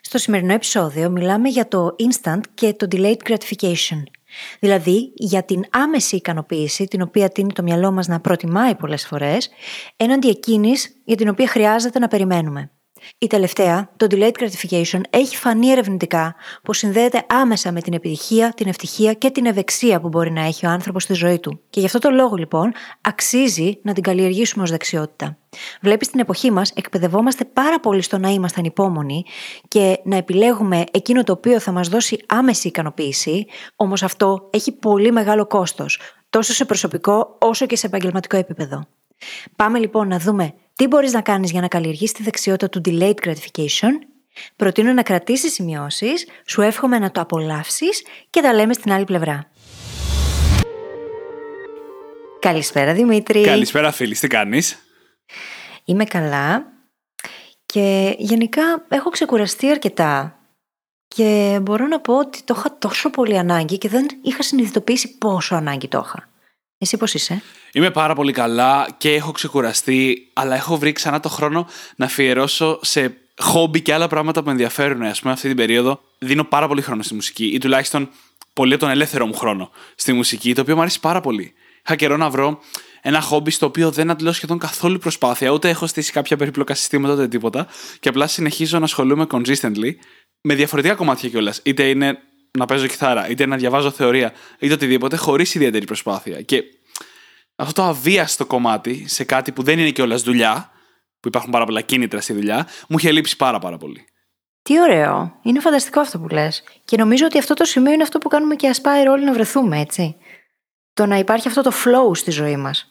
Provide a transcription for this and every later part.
Στο σημερινό επεισόδιο μιλάμε για το instant και το delayed gratification. Δηλαδή για την άμεση ικανοποίηση την οποία τίνει το μυαλό μας να προτιμάει πολλές φορές έναντι εκείνης για την οποία χρειάζεται να περιμένουμε. Η τελευταία, το delayed gratification, έχει φανεί ερευνητικά πως συνδέεται άμεσα με την επιτυχία, την ευτυχία και την ευεξία που μπορεί να έχει ο άνθρωπος στη ζωή του. Και γι' αυτό το λόγο, λοιπόν, αξίζει να την καλλιεργήσουμε ως δεξιότητα. Βλέπεις στην εποχή μας, εκπαιδευόμαστε πάρα πολύ στο να είμαστε ανυπόμονοι και να επιλέγουμε εκείνο το οποίο θα μας δώσει άμεση ικανοποίηση, όμως αυτό έχει πολύ μεγάλο κόστος, τόσο σε προσωπικό όσο και σε επαγγελματικό επίπεδο. Πάμε λοιπόν να δούμε τι μπορείς να κάνεις για να καλλιεργείς τη δεξιότητα του delayed gratification. Προτείνω να κρατήσεις σημειώσεις, σου εύχομαι να το απολαύσεις και τα λέμε στην άλλη πλευρά. Καλησπέρα Δημήτρη. Καλησπέρα φίλης, τι κάνεις; Είμαι καλά και γενικά έχω ξεκουραστεί αρκετά και μπορώ να πω ότι το είχα τόσο πολύ ανάγκη και δεν είχα συνειδητοποιήσει πόσο ανάγκη το είχα. Εσύ πώς είσαι; Είμαι πάρα πολύ καλά και έχω ξεκουραστεί, αλλά έχω βρει ξανά το χρόνο να αφιερώσω σε χόμπι και άλλα πράγματα που με ενδιαφέρουν. Α πούμε, αυτή την περίοδο δίνω πάρα πολύ χρόνο στη μουσική ή τουλάχιστον πολύ τον ελεύθερο μου χρόνο στη μουσική, το οποίο μου αρέσει πάρα πολύ. Είχα καιρό να βρω ένα χόμπι στο οποίο δεν αντλώ σχεδόν καθόλου προσπάθεια, ούτε έχω στήσει κάποια περίπλοκα συστήματα ούτε τίποτα, και απλά συνεχίζω να ασχολούμαι consistently με διαφορετικά κομμάτια κιόλας. Είτε είναι να παίζω κιθάρα, είτε να διαβάζω θεωρία, είτε οτιδήποτε, χωρίς ιδιαίτερη προσπάθεια. Και αυτό το αβίαστο κομμάτι σε κάτι που δεν είναι κιόλας δουλειά, που υπάρχουν πάρα πολλά κίνητρα στη δουλειά, μου είχε λείψει πάρα πάρα πολύ. Τι ωραίο. Είναι φανταστικό αυτό που λες. Και νομίζω ότι αυτό το σημείο είναι αυτό που κάνουμε και ασπάει όλοι να βρεθούμε, έτσι. Το να υπάρχει αυτό το flow στη ζωή μας.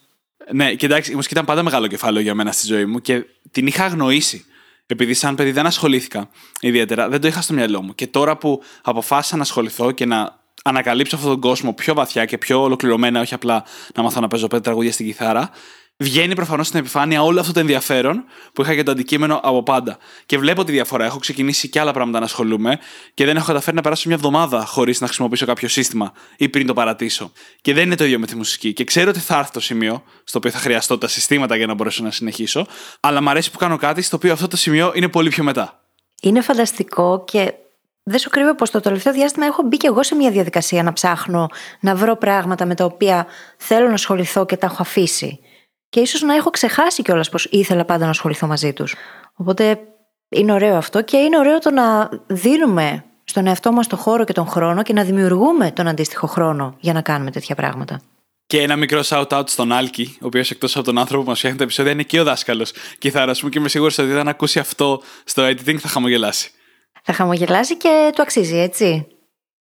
Ναι, και εντάξει, η μουσική ήταν πάντα μεγάλο κεφάλαιο για μένα στη ζωή μου και την είχα αγνοήσει. Επειδή σαν παιδί δεν ασχολήθηκα ιδιαίτερα, δεν το είχα στο μυαλό μου. Και τώρα που αποφάσισα να ασχοληθώ και να ανακαλύψω αυτόν τον κόσμο πιο βαθιά και πιο ολοκληρωμένα, όχι απλά να μάθω να παίζω πέντε τραγούδια στην κιθάρα, βγαίνει προφανώς στην επιφάνεια όλο αυτό το ενδιαφέρον που είχα για το αντικείμενο από πάντα. Και βλέπω τη διαφορά. Έχω ξεκινήσει και άλλα πράγματα να ασχολούμαι και δεν έχω καταφέρει να περάσω μια εβδομάδα χωρίς να χρησιμοποιήσω κάποιο σύστημα ή πριν το παρατήσω. Και δεν είναι το ίδιο με τη μουσική. Και ξέρω ότι θα έρθει το σημείο στο οποίο θα χρειαστώ τα συστήματα για να μπορέσω να συνεχίσω, αλλά μου αρέσει που κάνω κάτι στο οποίο αυτό το σημείο είναι πολύ πιο μετά. Είναι φανταστικό και δεν σου κρύβω πως το τελευταίο διάστημα έχω μπει και εγώ σε μια διαδικασία να ψάχνω, να βρω πράγματα με τα οποία θέλω να ασχοληθώ και τα έχω αφήσει. Και ίσως να έχω ξεχάσει κιόλας πως ήθελα πάντα να ασχοληθώ μαζί τους. Οπότε είναι ωραίο αυτό και είναι ωραίο το να δίνουμε στον εαυτό μας το χώρο και τον χρόνο και να δημιουργούμε τον αντίστοιχο χρόνο για να κάνουμε τέτοια πράγματα. Και ένα μικρό shout-out στον Άλκη, ο οποίος εκτός από τον άνθρωπο που μας φτιάχνει τα επεισόδια είναι και ο δάσκαλος κιθάρα μου και είμαι σίγουρος ότι όταν ακούσει αυτό στο editing θα χαμογελάσει. Θα χαμογελάσει και του αξίζει, έτσι.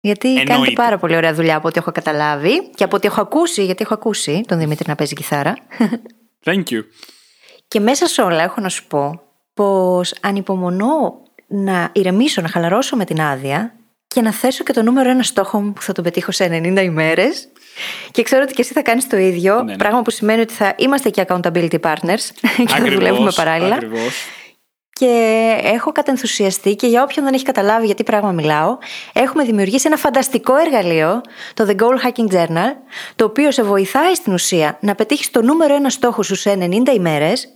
Γιατί Εννοείται. κάνετε πάρα πολύ ωραία δουλειά από ό,τι έχω καταλάβει και από ό,τι έχω ακούσει, γιατί έχω ακούσει τον Δημήτρη να παίζει κιθάρα. Thank you. Και μέσα σε όλα έχω να σου πω πως ανυπομονώ να ηρεμήσω, να χαλαρώσω με την άδεια και να θέσω και το νούμερο ένα στόχο μου που θα τον πετύχω σε 90 ημέρες και ξέρω ότι και εσύ θα κάνεις το ίδιο, ναι. πράγμα που σημαίνει ότι θα είμαστε και accountability partners και θα Ακριβώς, δουλεύουμε παράλληλα. Ακριβώς. Και έχω κατενθουσιαστεί και για όποιον δεν έχει καταλάβει γιατί πράγμα μιλάω, έχουμε δημιουργήσει ένα φανταστικό εργαλείο, το The Goal Hacking Journal, το οποίο σε βοηθάει στην ουσία να πετύχεις το νούμερο ένα στόχο σου σε 90 ημέρες.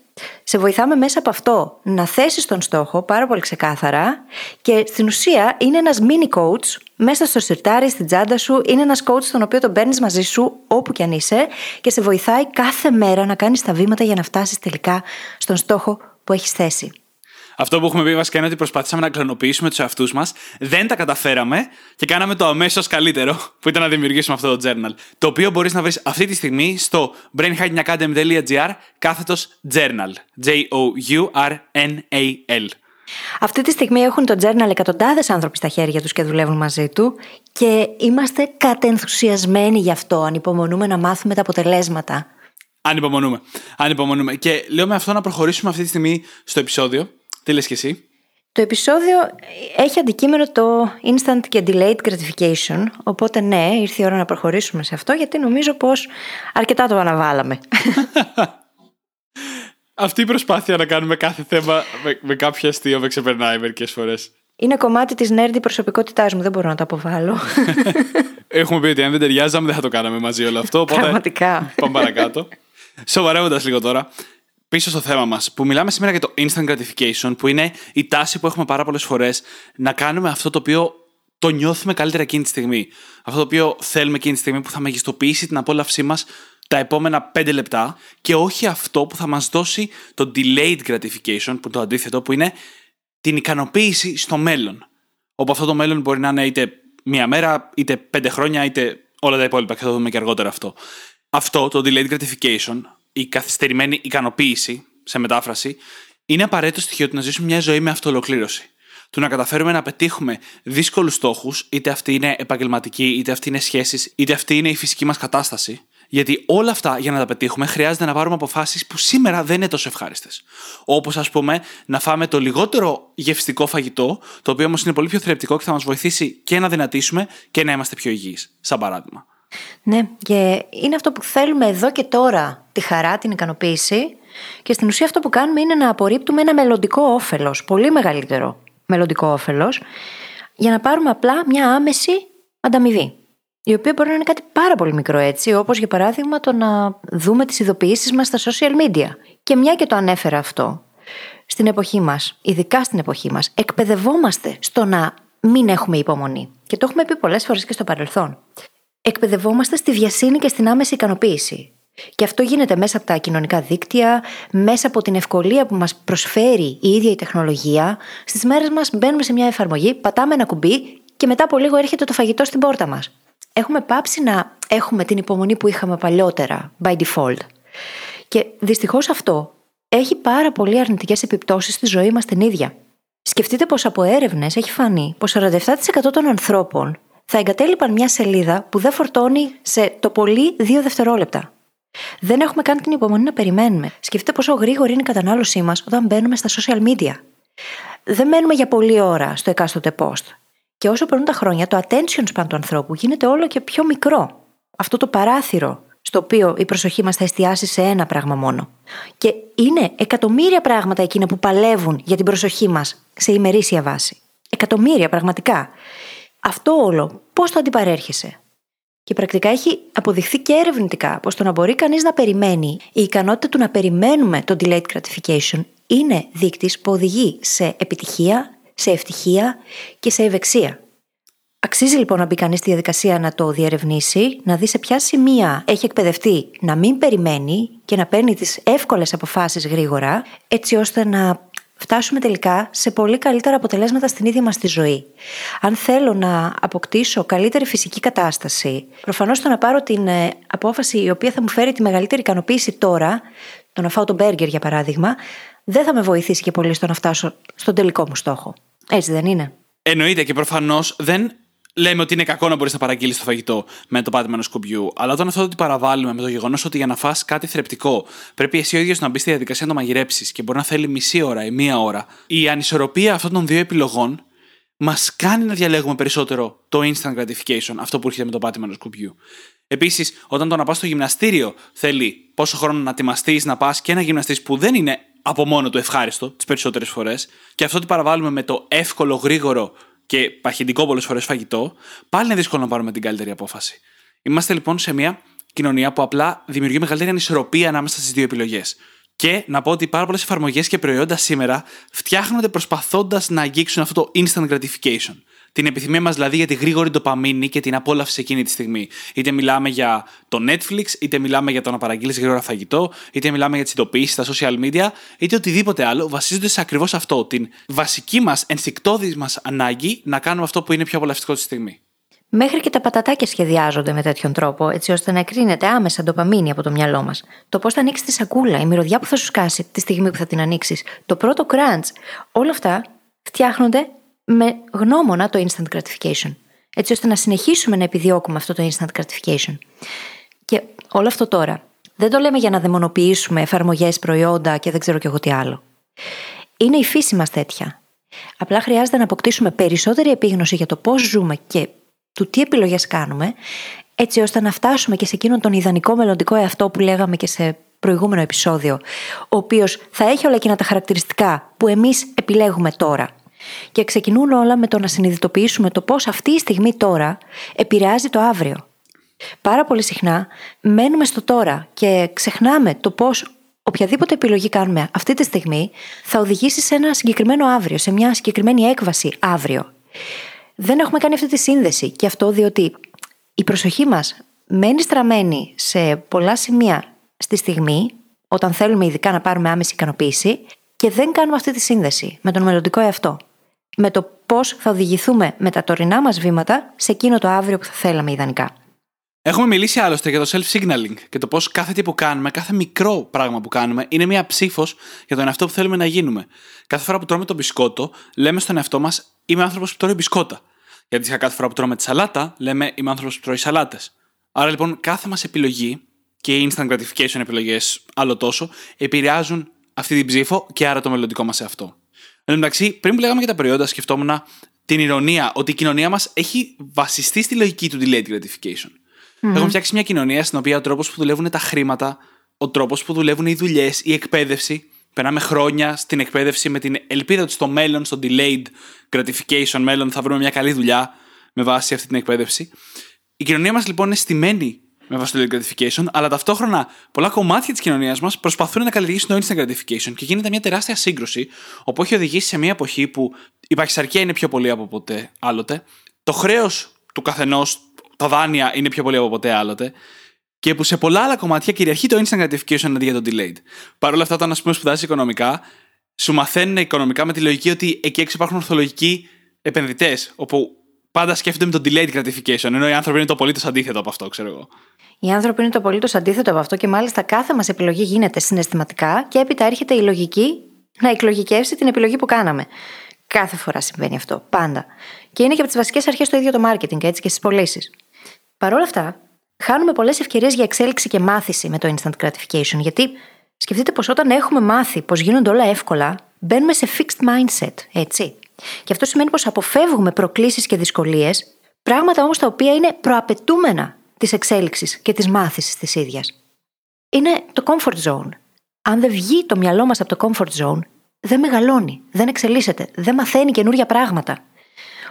Σε βοηθάμε μέσα από αυτό να θέσεις τον στόχο πάρα πολύ ξεκάθαρα και στην ουσία είναι ένας mini coach μέσα στο σιρτάρι, στην τσάντα σου. Είναι ένας coach τον οποίο τον παίρνεις μαζί σου όπου κι αν είσαι και σε βοηθάει κάθε μέρα να κάνεις τα βήματα για να φτάσεις τελικά στον στόχο που έχεις θέσει. Αυτό που έχουμε πει βασικά είναι ότι προσπαθήσαμε να κλωνοποιήσουμε τους εαυτούς μας, δεν τα καταφέραμε και κάναμε το αμέσως καλύτερο, που ήταν να δημιουργήσουμε αυτό το journal. Το οποίο μπορείς να βρεις αυτή τη στιγμή στο brainhackingacademy.gr κάθετος journal. J-O-U-R-N-A-L. Αυτή τη στιγμή έχουν το journal εκατοντάδες άνθρωποι στα χέρια τους και δουλεύουν μαζί του και είμαστε κατενθουσιασμένοι γι' αυτό. Ανυπομονούμε να μάθουμε τα αποτελέσματα. Ανυπομονούμε. Ανυπομονούμε. Και λέω με αυτό να προχωρήσουμε αυτή τη στιγμή στο επεισόδιο. Τι λες και εσύ; Το επεισόδιο έχει αντικείμενο το instant και delayed gratification, οπότε ναι, ήρθε η ώρα να προχωρήσουμε σε αυτό, γιατί νομίζω πως αρκετά το αναβάλαμε. Αυτή η προσπάθεια να κάνουμε κάθε θέμα με, με κάποιο αστείο με ξεπερνάει μερικές φορές. Είναι κομμάτι της νέρνη προσωπικότητάς μου, δεν μπορώ να το αποβάλω. Έχουμε πει ότι αν δεν ταιριάζαμε δεν θα το κάναμε μαζί όλο αυτό. Οπότε Πραγματικά. Πάμε παρακάτω. Σοβαρεύοντας λίγο τώρα, πίσω στο θέμα μας, που μιλάμε σήμερα για το instant gratification, που είναι η τάση που έχουμε πάρα πολλές φορές να κάνουμε αυτό το οποίο το νιώθουμε καλύτερα εκείνη τη στιγμή. Αυτό το οποίο θέλουμε εκείνη τη στιγμή που θα μεγιστοποιήσει την απόλαυσή μας τα επόμενα πέντε λεπτά και όχι αυτό που θα μας δώσει το delayed gratification, που είναι το αντίθετο, που είναι την ικανοποίηση στο μέλλον. Όπου αυτό το μέλλον μπορεί να είναι είτε μία μέρα, είτε πέντε χρόνια, είτε όλα τα υπόλοιπα και θα το δούμε και αργότερα αυτό. Αυτό, το delayed gratification, η καθυστερημένη ικανοποίηση, σε μετάφραση, είναι απαραίτητο στοιχείο του να ζήσουμε μια ζωή με αυτοολοκλήρωση. Του να καταφέρουμε να πετύχουμε δύσκολους στόχους, είτε αυτή είναι επαγγελματική, είτε αυτή είναι σχέσεις, είτε αυτή είναι η φυσική μας κατάσταση, γιατί όλα αυτά για να τα πετύχουμε χρειάζεται να πάρουμε αποφάσεις που σήμερα δεν είναι τόσο ευχάριστες. Όπως, ας πούμε, να φάμε το λιγότερο γευστικό φαγητό, το οποίο όμως είναι πολύ πιο θρεπτικό και θα μας βοηθήσει και να δυνατήσουμε και να είμαστε πιο υγιείς. Σαν παράδειγμα. Ναι, και είναι αυτό που θέλουμε εδώ και τώρα, τη χαρά, την ικανοποίηση. Και στην ουσία αυτό που κάνουμε είναι να απορρίπτουμε ένα μελλοντικό όφελος, πολύ μεγαλύτερο μελλοντικό όφελος, για να πάρουμε απλά μια άμεση ανταμοιβή η οποία μπορεί να είναι κάτι πάρα πολύ μικρό έτσι, όπως για παράδειγμα το να δούμε τις ειδοποιήσεις μας στα social media. Και μια και το ανέφερα αυτό, στην εποχή μας, ειδικά στην εποχή μας, εκπαιδευόμαστε στο να μην έχουμε υπομονή. Και το έχουμε πει πολλές φορές και στο παρελθόν. Εκπαιδευόμαστε στη βιασύνη και στην άμεση ικανοποίηση. Και αυτό γίνεται μέσα από τα κοινωνικά δίκτυα, μέσα από την ευκολία που μας προσφέρει η ίδια η τεχνολογία. Στις μέρες μας μπαίνουμε σε μια εφαρμογή, πατάμε ένα κουμπί και μετά από λίγο έρχεται το φαγητό στην πόρτα μας έχουμε πάψει να έχουμε την υπομονή που είχαμε παλιότερα, by default. Και δυστυχώς αυτό έχει πάρα πολύ αρνητικές επιπτώσεις στη ζωή μας την ίδια. Σκεφτείτε πως από έρευνες έχει φανεί πως 47% των ανθρώπων θα εγκατέλειπαν μια σελίδα που δεν φορτώνει σε το πολύ δύο δευτερόλεπτα. Δεν έχουμε καν την υπομονή να περιμένουμε. Σκεφτείτε πόσο γρήγορη είναι η κατανάλωσή μας όταν μπαίνουμε στα social media. Δεν μένουμε για πολλή ώρα στο εκάστοτε post. Και όσο περνούν τα χρόνια, το attention span του ανθρώπου γίνεται όλο και πιο μικρό. Αυτό το παράθυρο στο οποίο η προσοχή μας θα εστιάσει σε ένα πράγμα μόνο. Και είναι εκατομμύρια πράγματα εκείνα που παλεύουν για την προσοχή μας σε ημερήσια βάση. Εκατομμύρια πραγματικά. Αυτό όλο πώς το αντιπαρέρχεσαι; Και πρακτικά έχει αποδειχθεί και ερευνητικά πως το να μπορεί κανείς να περιμένει, η ικανότητα του να περιμένουμε το delayed gratification είναι δείκτης που οδηγεί σε επιτυχία, σε ευτυχία και σε ευεξία. Αξίζει λοιπόν να μπει κανείς στη διαδικασία να το διερευνήσει, να δει σε ποια σημεία έχει εκπαιδευτεί να μην περιμένει και να παίρνει τις εύκολες αποφάσεις γρήγορα, έτσι ώστε να φτάσουμε τελικά σε πολύ καλύτερα αποτελέσματα στην ίδια μας τη ζωή. Αν θέλω να αποκτήσω καλύτερη φυσική κατάσταση, προφανώς το να πάρω την ε, απόφαση η οποία θα μου φέρει τη μεγαλύτερη ικανοποίηση τώρα, το να φάω τον μπέργκερ για παράδειγμα, δεν θα με βοηθήσει και πολύ στο να φτάσω στον τελικό μου στόχο. Έτσι δεν είναι; Εννοείται και προφανώς δεν λέμε ότι είναι κακό να μπορείς να παραγγείλεις το φαγητό με το πάτημα ενός κουμπιού. Αλλά όταν αυτό το παραβάλλουμε με το γεγονός ότι για να φας κάτι θρεπτικό πρέπει εσύ ο ίδιος να μπεις στη διαδικασία να το μαγειρέψεις και μπορεί να θέλει μισή ώρα ή μία ώρα, η ανισορροπία αυτών των δύο επιλογών μας κάνει να διαλέγουμε περισσότερο το instant gratification, αυτό που έρχεται με το πάτημα ενός κουμπιού. Επίσης, όταν το να πας στο γυμναστήριο θέλει πόσο χρόνο να ετοιμαστείς, να πας και ένα γυμναστής που δεν είναι από μόνο του ευχάριστο τις περισσότερες φορές, και αυτό ότι παραβάλλουμε με το εύκολο, γρήγορο και παχυντικό πολλές φορές φαγητό, πάλι είναι δύσκολο να πάρουμε την καλύτερη απόφαση. Είμαστε λοιπόν σε μια κοινωνία που απλά δημιουργεί μεγαλύτερη ανισορροπία ανάμεσα στις δύο επιλογές. Και να πω ότι πάρα πολλές εφαρμογές και προϊόντα σήμερα φτιάχνονται προσπαθώντας να αγγίξουν αυτό το instant gratification. Την επιθυμία μας δηλαδή για τη γρήγορη ντοπαμίνη και την απόλαυση εκείνη τη στιγμή. Είτε μιλάμε για το Netflix, είτε μιλάμε για το να παραγγείλεις γρήγορα φαγητό, είτε μιλάμε για τις ειδοποιήσεις στα social media, είτε οτιδήποτε άλλο, βασίζονται σε ακριβώς αυτό. Την βασική μας ενστικτόδη μας ανάγκη να κάνουμε αυτό που είναι πιο απολαυστικό τη στιγμή. Μέχρι και τα πατατάκια σχεδιάζονται με τέτοιον τρόπο, έτσι ώστε να κρίνεται άμεσα ντοπαμίνη από το μυαλό μας. Το πώς θα ανοίξεις τη σακούλα, η μυρωδιά που θα σου σκάσει τη στιγμή που θα την ανοίξεις, το πρώτο crunch, όλα αυτά φτιάχνονται με γνώμονα το instant gratification. Έτσι ώστε να συνεχίσουμε να επιδιώκουμε αυτό το instant gratification. Και όλο αυτό τώρα δεν το λέμε για να δαιμονοποιήσουμε εφαρμογές, προϊόντα και δεν ξέρω κι εγώ τι άλλο. Είναι η φύση μας τέτοια. Απλά χρειάζεται να αποκτήσουμε περισσότερη επίγνωση για το πώς ζούμε και του τι επιλογές κάνουμε, έτσι ώστε να φτάσουμε και σε εκείνον τον ιδανικό μελλοντικό εαυτό που λέγαμε και σε προηγούμενο επεισόδιο, ο οποίος θα έχει όλα εκείνα τα χαρακτηριστικά που εμείς επιλέγουμε τώρα. Και ξεκινούν όλα με το να συνειδητοποιήσουμε το πώς αυτή η στιγμή τώρα επηρεάζει το αύριο. Πάρα πολύ συχνά μένουμε στο τώρα και ξεχνάμε το πώς οποιαδήποτε επιλογή κάνουμε αυτή τη στιγμή θα οδηγήσει σε ένα συγκεκριμένο αύριο, σε μια συγκεκριμένη έκβαση αύριο. Δεν έχουμε κάνει αυτή τη σύνδεση και αυτό διότι η προσοχή μας μένει στραμμένη σε πολλά σημεία στη στιγμή, όταν θέλουμε ειδικά να πάρουμε άμεση ικανοποίηση και δεν κάνουμε αυτή τη σύνδεση με τον μελλοντικό εαυτό. Με το πώς θα οδηγηθούμε με τα τωρινά μας βήματα σε εκείνο το αύριο που θα θέλαμε ιδανικά. Έχουμε μιλήσει άλλωστε για το self-signaling και το πώς κάθε τι που κάνουμε, κάθε μικρό πράγμα που κάνουμε, είναι μια ψήφος για τον εαυτό που θέλουμε να γίνουμε. Κάθε φορά που τρώμε το μπισκότο, λέμε στον εαυτό μας Είμαι άνθρωπος που τρώει μπισκότα. Γιατί κάθε φορά που τρώμε τη σαλάτα, λέμε Είμαι άνθρωπος που τρώει σαλάτες. Άρα λοιπόν κάθε μας επιλογή και οι instant gratification επιλογές άλλο τόσο επηρεάζουν αυτή την ψήφο και άρα το μελλοντικό μας εαυτό. Εν τω μεταξύ, πριν που λέγαμε για τα προϊόντα, σκεφτόμουν την ηρωνία ότι η κοινωνία μας έχει βασιστεί στη λογική του delayed gratification. Mm. Έχουμε φτιάξει μια κοινωνία στην οποία ο τρόπος που δουλεύουν τα χρήματα, ο τρόπος που δουλεύουν οι δουλειές, η εκπαίδευση. Περνάμε χρόνια στην εκπαίδευση με την ελπίδα ότι στο μέλλον, στο delayed gratification μέλλον, θα βρούμε μια καλή δουλειά με βάση αυτή την εκπαίδευση. Η κοινωνία μας λοιπόν είναι στημένη με βάση το delayed gratification, αλλά ταυτόχρονα πολλά κομμάτια της κοινωνίας μας προσπαθούν να καλλιεργήσουν το instant gratification και γίνεται μια τεράστια σύγκρουση, όπου έχει οδηγήσει σε μια εποχή που η παχυσαρκία είναι πιο πολύ από ποτέ άλλοτε, το χρέος του καθενός, τα δάνεια είναι πιο πολύ από ποτέ άλλοτε. Και που σε πολλά άλλα κομμάτια κυριαρχεί το instant gratification αντί για το delayed. Παρ' όλα αυτά, όταν ας πούμε σπουδάζεις οικονομικά, σου μαθαίνουν οικονομικά με τη λογική ότι εκεί έξω υπάρχουν ορθολογικοί επενδυτές, όπου πάντα σκέφτονται με το delayed gratification, ενώ οι άνθρωποι είναι το απολύτως αντίθετο από αυτό, ξέρω εγώ. Οι άνθρωποι είναι το απολύτως αντίθετο από αυτό και μάλιστα κάθε μας επιλογή γίνεται συναισθηματικά και έπειτα έρχεται η λογική να εκλογικεύσει την επιλογή που κάναμε. Κάθε φορά συμβαίνει αυτό. Πάντα. Και είναι και από τις βασικές αρχές το ίδιο το marketing, έτσι και στις πωλήσεις. Παρ' όλα αυτά, χάνουμε πολλές ευκαιρίες για εξέλιξη και μάθηση με το instant gratification. Γιατί σκεφτείτε πως όταν έχουμε μάθει πως γίνονται όλα εύκολα, μπαίνουμε σε fixed mindset, έτσι. Και αυτό σημαίνει πως αποφεύγουμε προκλήσεις και δυσκολίες, πράγματα όμως τα οποία είναι προαπαιτούμενα της εξέλιξης και της μάθησης της ίδιας. Είναι το comfort zone. Αν δεν βγει το μυαλό μας από το comfort zone, δεν μεγαλώνει, δεν εξελίσσεται, δεν μαθαίνει καινούργια πράγματα.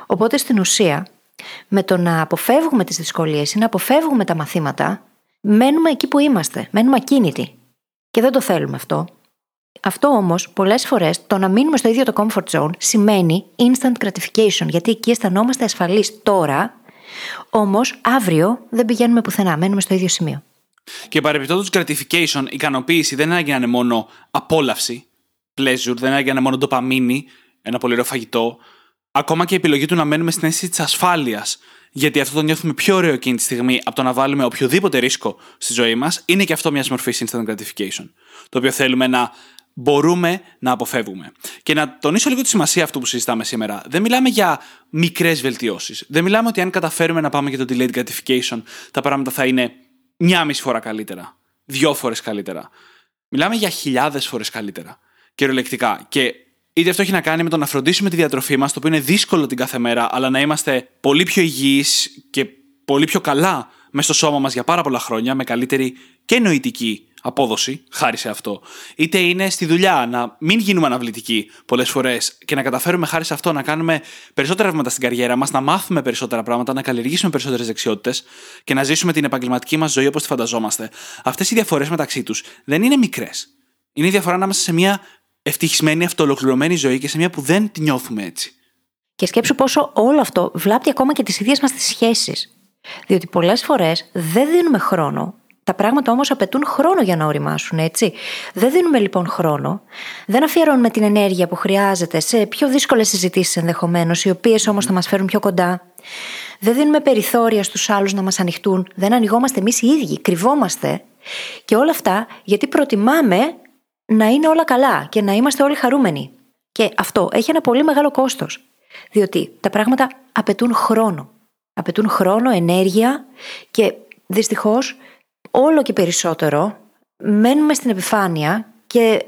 Οπότε στην ουσία, με το να αποφεύγουμε τις δυσκολίες ή να αποφεύγουμε τα μαθήματα, μένουμε εκεί που είμαστε, μένουμε ακίνητοι. Και δεν το θέλουμε αυτό. Αυτό όμως, πολλές φορές, το να μείνουμε στο ίδιο το comfort zone σημαίνει instant gratification, γιατί εκεί αισθανόμαστε ασφαλείς τώρα, όμως αύριο δεν πηγαίνουμε πουθενά, μένουμε στο ίδιο σημείο. Και παρεμπιπτόντως gratification, ικανοποίηση δεν είναι να είναι μόνο απόλαυση, pleasure, δεν είναι μόνο ντοπαμίνη, ένα πολύ ωραίο φαγητό. Ακόμα και η επιλογή του να μένουμε στην αίσθηση της ασφάλειας, γιατί αυτό το νιώθουμε πιο ωραίο εκείνη τη στιγμή από το να βάλουμε οποιοδήποτε ρίσκο στη ζωή μας, είναι και αυτό μιας μορφής instant gratification. Το οποίο θέλουμε να μπορούμε να αποφεύγουμε. Και να τονίσω λίγο τη σημασία αυτού που συζητάμε σήμερα. Δεν μιλάμε για μικρές βελτιώσεις. Δεν μιλάμε ότι αν καταφέρουμε να πάμε για το delayed gratification, τα πράγματα θα είναι μια μισή φορά καλύτερα. Δυο φορές καλύτερα. Μιλάμε για χιλιάδες φορές καλύτερα. Κυριολεκτικά. Και είτε αυτό έχει να κάνει με το να φροντίσουμε τη διατροφή μας, το οποίο είναι δύσκολο την κάθε μέρα, αλλά να είμαστε πολύ πιο υγιείς και πολύ πιο καλά μέσα στο σώμα μας για πάρα πολλά χρόνια, με καλύτερη και νοητική απόδοση, χάρη σε αυτό. Είτε είναι στη δουλειά, να μην γίνουμε αναβλητικοί πολλές φορές και να καταφέρουμε χάρη σε αυτό να κάνουμε περισσότερα βήματα στην καριέρα μας, να μάθουμε περισσότερα πράγματα, να καλλιεργήσουμε περισσότερες δεξιότητες και να ζήσουμε την επαγγελματική μας ζωή όπως τη φανταζόμαστε. Αυτές οι διαφορές μεταξύ τους δεν είναι μικρές. Είναι η διαφορά ανάμεσα σε μια ευτυχισμένη, αυτοολοκληρωμένη ζωή και σε μια που δεν τη νιώθουμε έτσι. Και σκέψου πόσο όλο αυτό βλάπτει ακόμα και τις ίδιες μας τις σχέσεις. Διότι πολλές φορές δεν δίνουμε χρόνο τα πράγματα όμως απαιτούν χρόνο για να οριμάσουν, έτσι. Δεν δίνουμε λοιπόν χρόνο, δεν αφιερώνουμε την ενέργεια που χρειάζεται σε πιο δύσκολες συζητήσεις ενδεχομένως, οι οποίες όμως θα μας φέρουν πιο κοντά. Δεν δίνουμε περιθώρια στους άλλους να μας ανοιχτούν, δεν ανοιγόμαστε εμείς οι ίδιοι, κρυβόμαστε. Και όλα αυτά γιατί προτιμάμε να είναι όλα καλά και να είμαστε όλοι χαρούμενοι. Και αυτό έχει ένα πολύ μεγάλο κόστος. Διότι τα πράγματα απαιτούν χρόνο. Απαιτούν χρόνο, ενέργεια και δυστυχώς όλο και περισσότερο μένουμε στην επιφάνεια και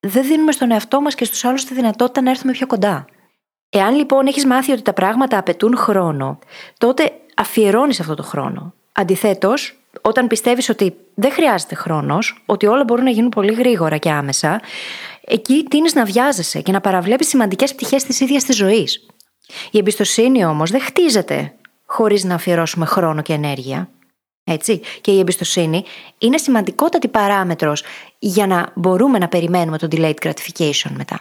δεν δίνουμε στον εαυτό μας και στους άλλους τη δυνατότητα να έρθουμε πιο κοντά. Εάν λοιπόν έχεις μάθει ότι τα πράγματα απαιτούν χρόνο, τότε αφιερώνεις αυτό το χρόνο. Αντιθέτως, όταν πιστεύεις ότι δεν χρειάζεται χρόνος, ότι όλα μπορούν να γίνουν πολύ γρήγορα και άμεσα, εκεί τίνει να βιάζεσαι και να παραβλέπεις σημαντικές πτυχές της ίδιας της ζωής. Η εμπιστοσύνη όμως δεν χτίζεται χωρίς να αφιερώσουμε χρόνο και ενέργεια. Έτσι. Και η εμπιστοσύνη είναι σημαντικότατη παράμετρος για να μπορούμε να περιμένουμε το delayed gratification μετά.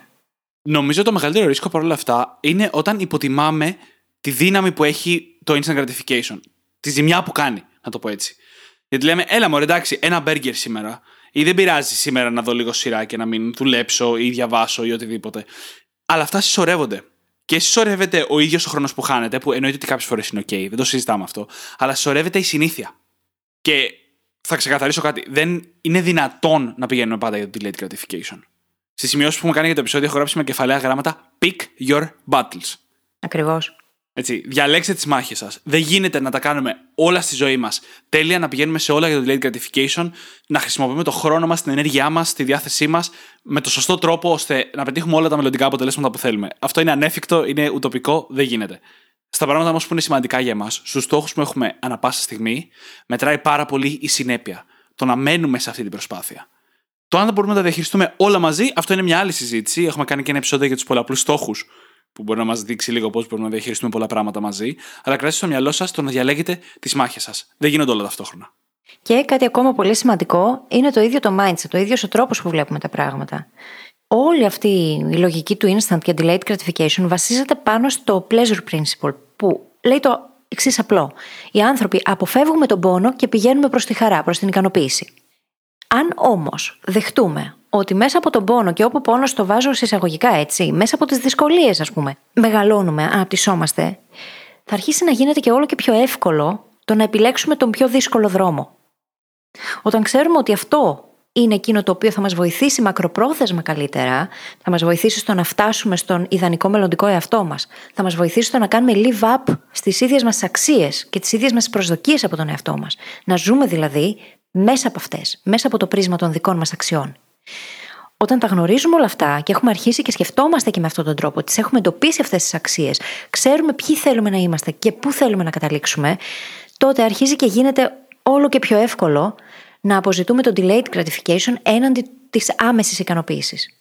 Νομίζω το μεγαλύτερο ρίσκο παρόλα αυτά είναι όταν υποτιμάμε τη δύναμη που έχει το instant gratification. Τη ζημιά που κάνει, να το πω έτσι. Γιατί λέμε, έλα μου, εντάξει, ένα μπέργκερ σήμερα. Ή δεν πειράζει σήμερα να δω λίγο σειρά και να μην δουλέψω ή διαβάσω ή οτιδήποτε. Αλλά αυτά συσσωρεύονται. Και συσσωρεύεται ο ίδιος ο χρόνος που χάνεται, που εννοείται ότι κάποιες φορές είναι OK, δεν το συζητάμε αυτό. Αλλά συσσωρεύεται η συνήθεια. Και θα ξεκαθαρίσω κάτι. Δεν είναι δυνατόν να πηγαίνουμε πάντα για το delayed gratification. Στις σημειώσεις που έχουμε κάνει για το επεισόδιο, έχω γράψει με κεφαλαία γράμματα Pick your battles. Ακριβώς. Έτσι, διαλέξτε τις μάχες σας. Δεν γίνεται να τα κάνουμε όλα στη ζωή μας τέλεια, να πηγαίνουμε σε όλα για το delayed gratification, να χρησιμοποιούμε το χρόνο μας, την ενέργειά μας, τη διάθεσή μας με το σωστό τρόπο ώστε να πετύχουμε όλα τα μελλοντικά αποτελέσματα που θέλουμε. Αυτό είναι ανέφικτο, είναι ουτοπικό, δεν γίνεται. Στα πράγματα όμως που είναι σημαντικά για εμάς, στους στόχους που έχουμε ανα πάσα στιγμή, μετράει πάρα πολύ η συνέπεια. Το να μένουμε σε αυτή την προσπάθεια. Το αν μπορούμε να τα διαχειριστούμε όλα μαζί, αυτό είναι μια άλλη συζήτηση. Έχουμε κάνει και ένα επεισόδιο για τους πολλαπλούς στόχους, που μπορεί να μας δείξει λίγο πώς μπορούμε να διαχειριστούμε πολλά πράγματα μαζί. Αλλά κρατήστε στο μυαλό σας το να διαλέγετε τι μάχε σας. Δεν γίνονται όλα ταυτόχρονα. Και κάτι ακόμα πολύ σημαντικό είναι το ίδιο το mindset, το ίδιος ο τρόπος που βλέπουμε τα πράγματα. Όλη αυτή η λογική του instant και delayed gratification βασίζεται πάνω στο pleasure principle, που λέει το εξής απλό. Οι άνθρωποι αποφεύγουμε τον πόνο και πηγαίνουμε προς τη χαρά, προς την ικανοποίηση. Αν όμως δεχτούμε ότι μέσα από τον πόνο και όπου πόνος το βάζω εισαγωγικά έτσι, μέσα από τις δυσκολίες, ας πούμε, μεγαλώνουμε, αναπτυσσόμαστε, θα αρχίσει να γίνεται και όλο και πιο εύκολο το να επιλέξουμε τον πιο δύσκολο δρόμο. Όταν ξέρουμε ότι αυτό είναι εκείνο το οποίο θα μας βοηθήσει μακροπρόθεσμα καλύτερα, θα μας βοηθήσει στο να φτάσουμε στον ιδανικό μελλοντικό εαυτό μας, θα μας βοηθήσει στο να κάνουμε live up στις ίδιες μας αξίες και τις ίδιες μας προσδοκίες από τον εαυτό μας. Να ζούμε δηλαδή μέσα από αυτές, μέσα από το πρίσμα των δικών μας αξιών. Όταν τα γνωρίζουμε όλα αυτά και έχουμε αρχίσει και σκεφτόμαστε και με αυτόν τον τρόπο, τις έχουμε εντοπίσει αυτές τις αξίες, ξέρουμε ποιοι θέλουμε να είμαστε και πού θέλουμε να καταλήξουμε, τότε αρχίζει και γίνεται όλο και πιο εύκολο να αποζητούμε το delayed gratification έναντι της άμεσης ικανοποίησης.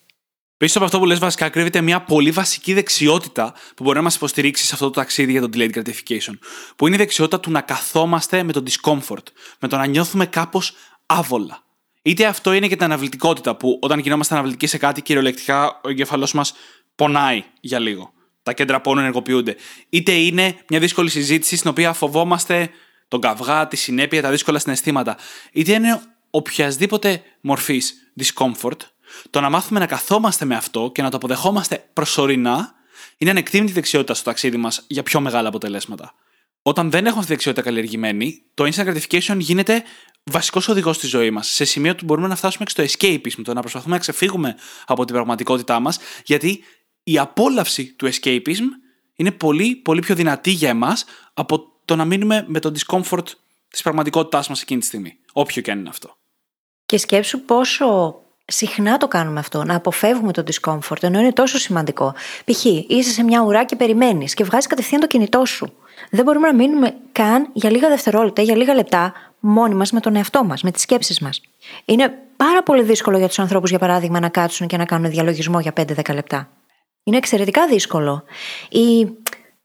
Πίσω από αυτό που λες βασικά κρύβεται μια πολύ βασική δεξιότητα που μπορεί να μας υποστηρίξει σε αυτό το ταξίδι για το delayed gratification. Που είναι η δεξιότητα του να καθόμαστε με το discomfort, με το να νιώθουμε κάπως άβολα. Είτε αυτό είναι και την αναβλητικότητα, που όταν γινόμαστε αναβλητικοί σε κάτι, κυριολεκτικά ο εγκέφαλός μας πονάει για λίγο. Τα κέντρα πόνου ενεργοποιούνται. Είτε είναι μια δύσκολη συζήτηση στην οποία φοβόμαστε τον καυγά, τη συνέπεια, τα δύσκολα συναισθήματα. Είτε είναι οποιασδήποτε μορφής discomfort, το να μάθουμε να καθόμαστε με αυτό και να το αποδεχόμαστε προσωρινά είναι ανεκτήμητη δεξιότητα στο ταξίδι μας για πιο μεγάλα αποτελέσματα. Όταν δεν έχουμε αυτή τη δεξιότητα καλλιεργημένη, το instant gratification γίνεται βασικός οδηγός στη ζωή μας. Σε σημείο που μπορούμε να φτάσουμε στο escapism, το να προσπαθούμε να ξεφύγουμε από την πραγματικότητά μας, γιατί η απόλαυση του escapism είναι πολύ, πολύ πιο δυνατή για εμάς από το να μείνουμε με το discomfort της πραγματικότητάς μας εκείνη τη στιγμή. Όποιο και αν είναι αυτό. Και σκέψου πόσο συχνά το κάνουμε αυτό, να αποφεύγουμε το discomfort, ενώ είναι τόσο σημαντικό. Π.χ. είσαι σε μια ουρά και περιμένεις και βγάζεις κατευθείαν το κινητό σου. Δεν μπορούμε να μείνουμε καν για λίγα δευτερόλεπτα, για λίγα λεπτά, μόνοι μας με τον εαυτό μας, με τις σκέψεις μας. Είναι πάρα πολύ δύσκολο για τους ανθρώπους, για παράδειγμα, να κάτσουν και να κάνουν διαλογισμό για 5-10 λεπτά. Είναι εξαιρετικά δύσκολο. Ή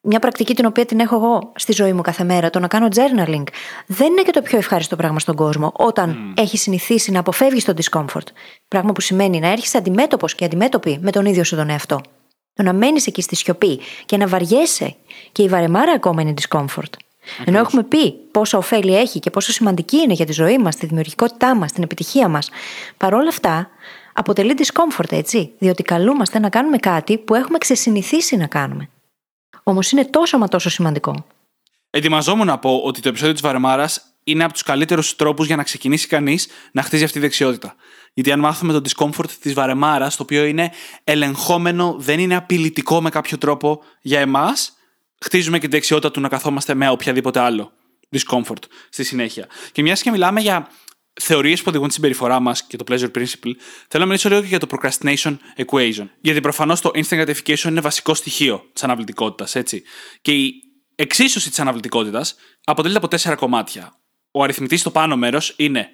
μια πρακτική την οποία την έχω εγώ στη ζωή μου κάθε μέρα, το να κάνω journaling, δεν είναι και το πιο ευχάριστο πράγμα στον κόσμο όταν mm. έχει συνηθίσει να αποφεύγεις το discomfort. Πράγμα που σημαίνει να έρχεσαι αντιμέτωπος και αντιμέτωπη με τον ίδιο σου τον εαυτό. Το να μένεις εκεί στη σιωπή και να βαριέσαι. Και η βαρεμάρα ακόμα είναι discomfort. Ενώ έχουμε πει πόσα ωφέλη έχει και πόσο σημαντική είναι για τη ζωή μας, τη δημιουργικότητά μας, την επιτυχία μας, παρόλα αυτά αποτελεί discomfort, έτσι. Διότι καλούμαστε να κάνουμε κάτι που έχουμε ξεσυνηθίσει να κάνουμε. Όμως είναι τόσο μα τόσο σημαντικό. Ετοιμαζόμουν να πω ότι το επεισόδιο της Βαρεμάρας είναι από τους καλύτερους τρόπους για να ξεκινήσει κανείς να χτίζει αυτή τη δεξιότητα. Γιατί αν μάθουμε το discomfort της βαρεμάρας, το οποίο είναι ελεγχόμενο, δεν είναι απειλητικό με κάποιο τρόπο για εμάς, χτίζουμε και τη δεξιότητα του να καθόμαστε με οποιαδήποτε άλλο discomfort στη συνέχεια. Και μιας και μιλάμε για θεωρίες που οδηγούν τη συμπεριφορά μας και το pleasure principle, θέλω να μιλήσω λίγο και για το procrastination equation. Γιατί προφανώς το instant gratification είναι βασικό στοιχείο της αναβλητικότητας, έτσι. Και η εξίσωση της αναβλητικότητας αποτελείται από τέσσερα κομμάτια. Ο αριθμητής στο πάνω μέρος είναι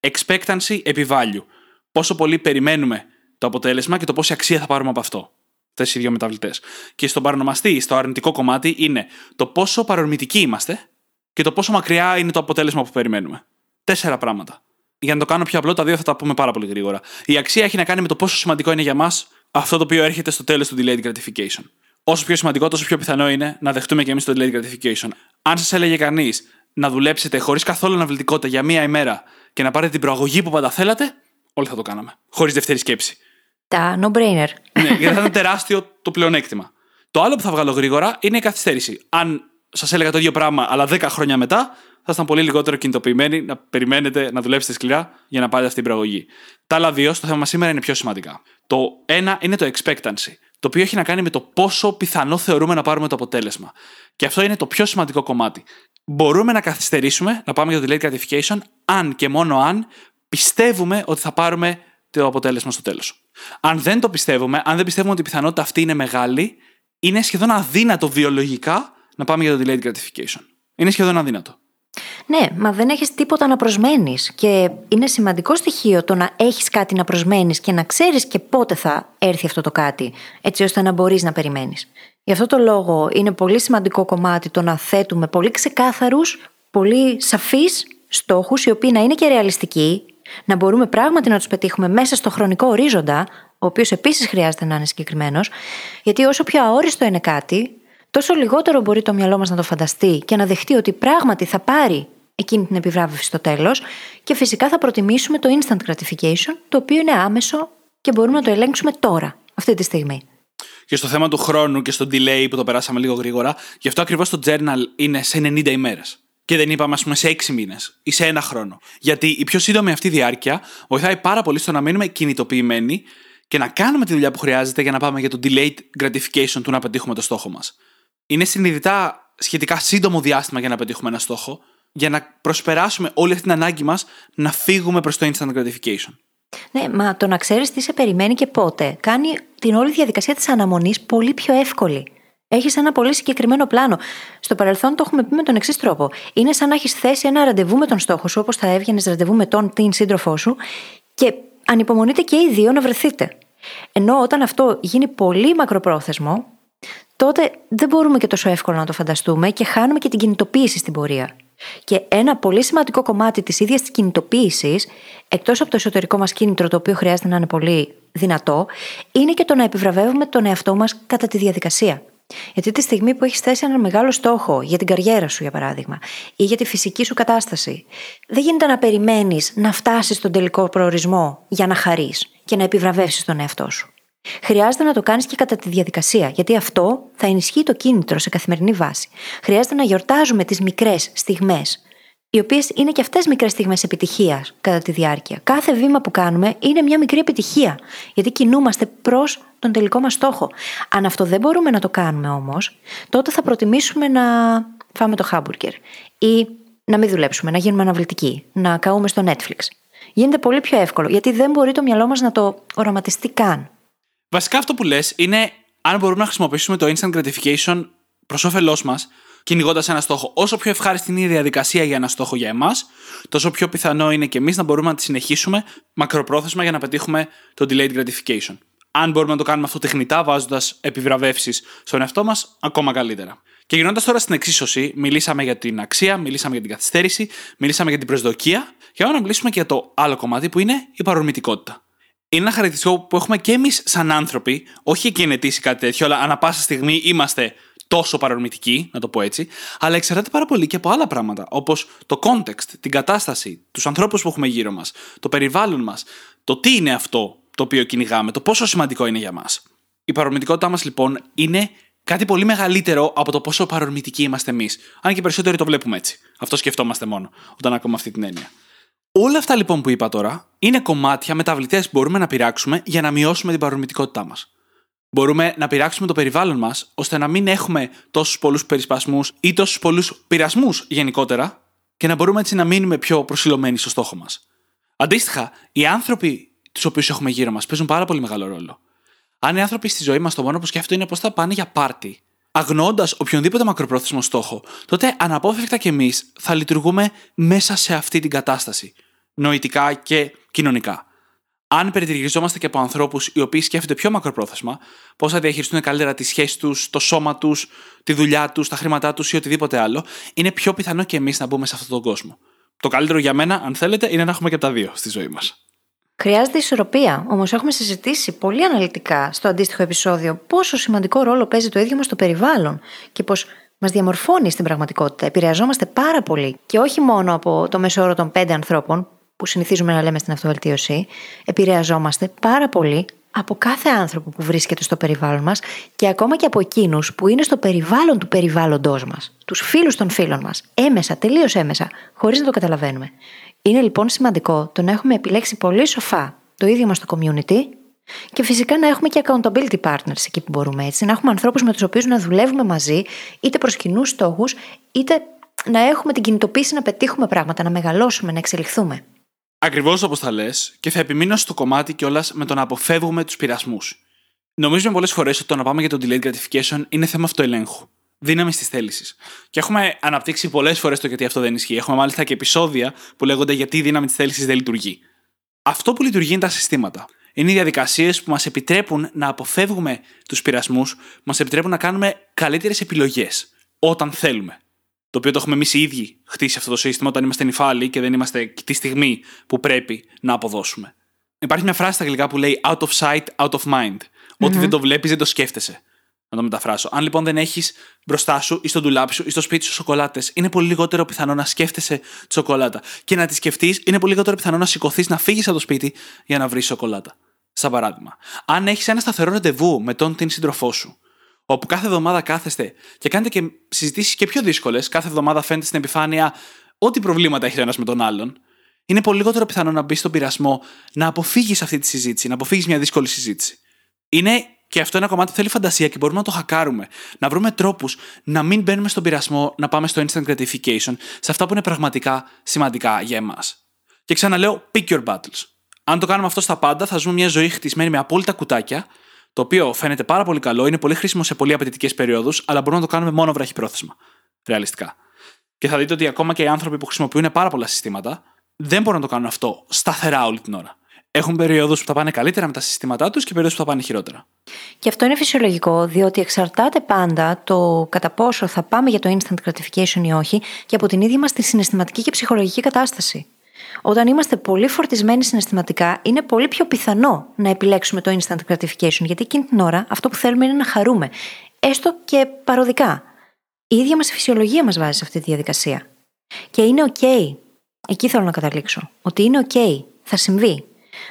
expectancy επί value. Πόσο πολύ περιμένουμε το αποτέλεσμα και το πόση αξία θα πάρουμε από αυτό. Αυτές οι δύο μεταβλητές. Και στον παρονομαστή, στο αρνητικό κομμάτι, είναι το πόσο παρορμητικοί είμαστε και το πόσο μακριά είναι το αποτέλεσμα που περιμένουμε. Τέσσερα πράγματα. Για να το κάνω πιο απλό, τα δύο θα τα πούμε πάρα πολύ γρήγορα. Η αξία έχει να κάνει με το πόσο σημαντικό είναι για μας αυτό το οποίο έρχεται στο τέλος του delayed gratification. Όσο πιο σημαντικό, τόσο πιο πιθανό είναι να δεχτούμε και εμείς το delayed gratification. Αν σας έλεγε κανείς να δουλέψετε χωρίς καθόλου αναβλητικότητα για μία ημέρα και να πάρετε την προαγωγή που πάντα θέλατε, όλοι θα το κάναμε. Χωρίς δεύτερη σκέψη. Τα no-brainer. ναι, γιατί θα ήταν τεράστιο το πλεονέκτημα. Το άλλο που θα βγάλω γρήγορα είναι η καθυστέρηση. Αν σας έλεγα το ίδιο πράγμα, αλλά 10 χρόνια μετά, θα ήσταν πολύ λιγότερο κινητοποιημένοι να περιμένετε να δουλέψετε σκληρά για να πάρετε αυτή την προαγωγή. Τα άλλα δύο στο θέμα σήμερα είναι πιο σημαντικά. Το ένα είναι το expectancy, το οποίο έχει να κάνει με το πόσο πιθανό θεωρούμε να πάρουμε το αποτέλεσμα. Και αυτό είναι το πιο σημαντικό κομμάτι. Μπορούμε να καθυστερήσουμε να πάμε για το delayed gratification, αν και μόνο αν πιστεύουμε ότι θα πάρουμε το αποτέλεσμα στο τέλος. Αν δεν το πιστεύουμε, αν δεν πιστεύουμε ότι η πιθανότητα αυτή είναι μεγάλη, είναι σχεδόν αδύνατο βιολογικά να πάμε για το delayed gratification. Είναι σχεδόν αδύνατο. Ναι, μα δεν έχεις τίποτα να προσμένεις. Και είναι σημαντικό στοιχείο το να έχεις κάτι να προσμένεις και να ξέρεις και πότε θα έρθει αυτό το κάτι, έτσι ώστε να μπορείς να περιμένεις. Γι' αυτό το λόγο είναι πολύ σημαντικό κομμάτι το να θέτουμε πολύ ξεκάθαρους, πολύ σαφείς στόχους, οι οποίοι να είναι και ρεαλιστικοί, να μπορούμε πράγματι να τους πετύχουμε μέσα στο χρονικό ορίζοντα, ο οποίος επίσης χρειάζεται να είναι συγκεκριμένος, γιατί όσο πιο αόριστο είναι κάτι, τόσο λιγότερο μπορεί το μυαλό μας να το φανταστεί και να δεχτεί ότι πράγματι θα πάρει εκείνη την επιβράβευση στο τέλος και φυσικά θα προτιμήσουμε το instant gratification, το οποίο είναι άμεσο και μπορούμε να το ελέγξουμε τώρα, αυτή τη στιγμή. Και στο θέμα του χρόνου και στο delay που το περάσαμε λίγο γρήγορα, γι' αυτό ακριβώς το journal είναι σε 90 ημέρες. Και δεν είπαμε, ας πούμε, σε 6 μήνες ή σε ένα χρόνο. Γιατί η πιο σύντομη αυτή διάρκεια βοηθάει πάρα πολύ στο να μείνουμε κινητοποιημένοι και να κάνουμε τη δουλειά που χρειάζεται για να πάμε για το delayed gratification του να πετύχουμε το στόχο μας. Είναι συνειδητά σχετικά σύντομο διάστημα για να πετύχουμε ένα στόχο, για να προσπεράσουμε όλη αυτή την ανάγκη μας να φύγουμε προς το instant gratification. Ναι, μα το να ξέρεις τι σε περιμένει και πότε κάνει την όλη διαδικασία της αναμονής πολύ πιο εύκολη. Έχεις ένα πολύ συγκεκριμένο πλάνο. Στο παρελθόν το έχουμε πει με τον εξής τρόπο. Είναι σαν να έχεις θέσει ένα ραντεβού με τον στόχο σου, όπως θα έβγαινες ραντεβού με τον την σύντροφό σου, και ανυπομονείτε και οι δύο να βρεθείτε. Ενώ όταν αυτό γίνει πολύ μακροπρόθεσμο, τότε δεν μπορούμε και τόσο εύκολα να το φανταστούμε και χάνουμε και την κινητοποίηση στην πορεία. Και ένα πολύ σημαντικό κομμάτι της ίδιας της κινητοποίησης, εκτός από το εσωτερικό μας κίνητρο, το οποίο χρειάζεται να είναι πολύ δυνατό, είναι και το να επιβραβεύουμε τον εαυτό μας κατά τη διαδικασία. Γιατί τη στιγμή που έχεις θέσει έναν μεγάλο στόχο για την καριέρα σου, για παράδειγμα, ή για τη φυσική σου κατάσταση, δεν γίνεται να περιμένεις να φτάσεις στον τελικό προορισμό για να χαρείς και να επιβραβεύσεις τον εαυτό σου. Χρειάζεται να το κάνεις και κατά τη διαδικασία, γιατί αυτό θα ενισχύει το κίνητρο σε καθημερινή βάση. Χρειάζεται να γιορτάζουμε τις μικρές στιγμές, οι οποίες είναι και αυτές μικρές στιγμές επιτυχίας κατά τη διάρκεια. Κάθε βήμα που κάνουμε είναι μια μικρή επιτυχία, γιατί κινούμαστε προς τον τελικό μας στόχο. Αν αυτό δεν μπορούμε να το κάνουμε όμως, τότε θα προτιμήσουμε να φάμε το χάμπουργκερ ή να μην δουλέψουμε, να γίνουμε αναβλητικοί, να καούμε στο Netflix. Γίνεται πολύ πιο εύκολο, γιατί δεν μπορεί το μυαλό μας να το οραματιστεί καν. Βασικά αυτό που λες είναι αν μπορούμε να χρησιμοποιήσουμε το instant gratification προς όφελός μας, κυνηγώντας ένα στόχο. Όσο πιο ευχάριστη είναι η διαδικασία για ένα στόχο για εμάς, τόσο πιο πιθανό είναι και εμείς να μπορούμε να τη συνεχίσουμε μακροπρόθεσμα για να πετύχουμε το delayed gratification. Αν μπορούμε να το κάνουμε αυτό τεχνητά, βάζοντας επιβραβεύσεις στον εαυτό μας, ακόμα καλύτερα. Και γυρνώντας τώρα στην εξίσωση, μιλήσαμε για την αξία, μιλήσαμε για την καθυστέρηση, μιλήσαμε για την προσδοκία, και να μιλήσουμε και για το άλλο κομμάτι που είναι η παρορμητικότητα. Είναι ένα χαρακτηριστικό που έχουμε και εμείς σαν άνθρωποι, όχι εκγενετήσει κάτι τέτοιο, αλλά ανά πάσα στιγμή είμαστε τόσο παρορμητικοί, να το πω έτσι, αλλά εξαρτάται πάρα πολύ και από άλλα πράγματα, όπως το context, την κατάσταση, τους ανθρώπους που έχουμε γύρω μας, το περιβάλλον μας, το τι είναι αυτό το οποίο κυνηγάμε, το πόσο σημαντικό είναι για μας. Η παρορμητικότητά μας λοιπόν είναι κάτι πολύ μεγαλύτερο από το πόσο παρορμητικοί είμαστε εμείς. Αν και περισσότεροι το βλέπουμε έτσι. Αυτό σκεφτόμαστε μόνο όταν ακούμε αυτή την έννοια. Όλα αυτά λοιπόν που είπα τώρα είναι κομμάτια μεταβλητές που μπορούμε να πειράξουμε για να μειώσουμε την παρορμητικότητά μας. Μπορούμε να πειράξουμε το περιβάλλον μας ώστε να μην έχουμε τόσους πολλούς περισπασμούς ή τόσους πολλούς πειρασμούς γενικότερα και να μπορούμε έτσι να μείνουμε πιο προσιλωμένοι στο στόχο μας. Αντίστοιχα, οι άνθρωποι τους οποίους έχουμε γύρω μας παίζουν πάρα πολύ μεγάλο ρόλο. Αν οι άνθρωποι στη ζωή μας το μόνο που σκέφτονται είναι πώ θα πάνε για πάρτι, αγνοώντας οποιονδήποτε μακροπρόθεσμο στόχο, τότε αναπόφευκτα κι εμείς θα λειτουργούμε μέσα σε αυτή την κατάσταση. Νοητικά και κοινωνικά. Αν περιτριγιζόμαστε και από ανθρώπους οι οποίοι σκέφτονται πιο μακροπρόθεσμα, πώς θα διαχειριστούν καλύτερα τη σχέση τους, το σώμα τους, τη δουλειά τους, τα χρήματά τους ή οτιδήποτε άλλο, είναι πιο πιθανό και εμείς να μπούμε σε αυτόν τον κόσμο. Το καλύτερο για μένα, αν θέλετε, είναι να έχουμε και τα δύο στη ζωή μας. Χρειάζεται ισορροπία. Όμως, έχουμε συζητήσει πολύ αναλυτικά στο αντίστοιχο επεισόδιο πόσο σημαντικό ρόλο παίζει το ίδιο μας το περιβάλλον και πω μας διαμορφώνει στην πραγματικότητα. Επηρεαζόμαστε πάρα πολύ και όχι μόνο από το μέσο όρο των πέντε ανθρώπων, που συνηθίζουμε να λέμε στην αυτοβελτίωση, επηρεαζόμαστε πάρα πολύ από κάθε άνθρωπο που βρίσκεται στο περιβάλλον μας και ακόμα και από εκείνους που είναι στο περιβάλλον του περιβάλλοντός μας, τους φίλους των φίλων μας, έμεσα, τελείως έμεσα, χωρίς να το καταλαβαίνουμε. Είναι λοιπόν σημαντικό το να έχουμε επιλέξει πολύ σοφά το ίδιο μας το community και φυσικά να έχουμε και accountability partners εκεί που μπορούμε έτσι, να έχουμε ανθρώπους με τους οποίους να δουλεύουμε μαζί, είτε προς κοινούς στόχους, είτε να έχουμε την κινητοποίηση να πετύχουμε πράγματα, να μεγαλώσουμε, να εξελιχθούμε. Ακριβώς όπως θα λες, και θα επιμείνω στο κομμάτι κιόλας με το να αποφεύγουμε τους πειρασμούς. Νομίζουμε πολλές φορές ότι το να πάμε για το delayed gratification είναι θέμα αυτοελέγχου. Δύναμης της θέλησης. Και έχουμε αναπτύξει πολλές φορές το γιατί αυτό δεν ισχύει. Έχουμε μάλιστα και επεισόδια που λέγονται γιατί η δύναμη της θέλησης δεν λειτουργεί. Αυτό που λειτουργεί είναι τα συστήματα. Είναι οι διαδικασίες που μας επιτρέπουν να αποφεύγουμε τους πειρασμούς, μας επιτρέπουν να κάνουμε καλύτερες επιλογές όταν θέλουμε το οποίο το έχουμε εμείς οι ίδιοι χτίσει αυτό το σύστημα όταν είμαστε νυφάλοι και δεν είμαστε τη στιγμή που πρέπει να αποδώσουμε. Υπάρχει μια φράση στα αγγλικά που λέει out of sight, out of mind. Ότι δεν το βλέπεις, δεν το σκέφτεσαι. Να το μεταφράσω. Αν λοιπόν δεν έχεις μπροστά σου ή στο ντουλάπι σου ή στο σπίτι σου σοκολάτες, είναι πολύ λιγότερο πιθανό να σκέφτεσαι τη σοκολάτα. Και να τη σκεφτείς, είναι πολύ λιγότερο πιθανό να σηκωθείς να φύγεις από το σπίτι για να βρεις σοκολάτα. Σαν παράδειγμα. Αν έχεις ένα σταθερό ραντεβού με τον την σύντροφό σου όπου κάθε εβδομάδα κάθεστε και κάνετε και συζητήσεις και πιο δύσκολες, κάθε εβδομάδα φαίνεται στην επιφάνεια ό,τι προβλήματα έχει ο ένας με τον άλλον, είναι πολύ λιγότερο πιθανό να μπεις στον πειρασμό να αποφύγεις αυτή τη συζήτηση, να αποφύγεις μια δύσκολη συζήτηση. Είναι και αυτό ένα κομμάτι που θέλει φαντασία και μπορούμε να το χακάρουμε. Να βρούμε τρόπους να μην μπαίνουμε στον πειρασμό, να πάμε στο instant gratification, σε αυτά που είναι πραγματικά σημαντικά για εμάς. Και ξαναλέω, pick your battles. Αν το κάνουμε αυτό στα πάντα, θα ζούμε μια ζωή χτισμένη με απόλυτα κουτάκια το οποίο φαίνεται πάρα πολύ καλό, είναι πολύ χρήσιμο σε πολύ απαιτητικές περιόδους, αλλά μπορούμε να το κάνουμε μόνο βραχυπρόθεσμα. Ρεαλιστικά. Και θα δείτε ότι ακόμα και οι άνθρωποι που χρησιμοποιούν πάρα πολλά συστήματα δεν μπορούν να το κάνουν αυτό σταθερά όλη την ώρα. Έχουν περιόδου που θα πάνε καλύτερα με τα συστήματά τους και περιόδου που θα πάνε χειρότερα. Και αυτό είναι φυσιολογικό, διότι εξαρτάται πάντα το κατά πόσο θα πάμε για το instant gratification ή όχι και από την ίδια μας τη συναισθηματική και ψυχολογική κατάσταση. Όταν είμαστε πολύ φορτισμένοι συναισθηματικά, είναι πολύ πιο πιθανό να επιλέξουμε το instant gratification, γιατί εκείνη την ώρα αυτό που θέλουμε είναι να χαρούμε. Έστω και παροδικά. Η ίδια μας η φυσιολογία μας βάζει σε αυτή τη διαδικασία. Και είναι OK. Εκεί θέλω να καταλήξω. Ότι είναι OK. Θα συμβεί.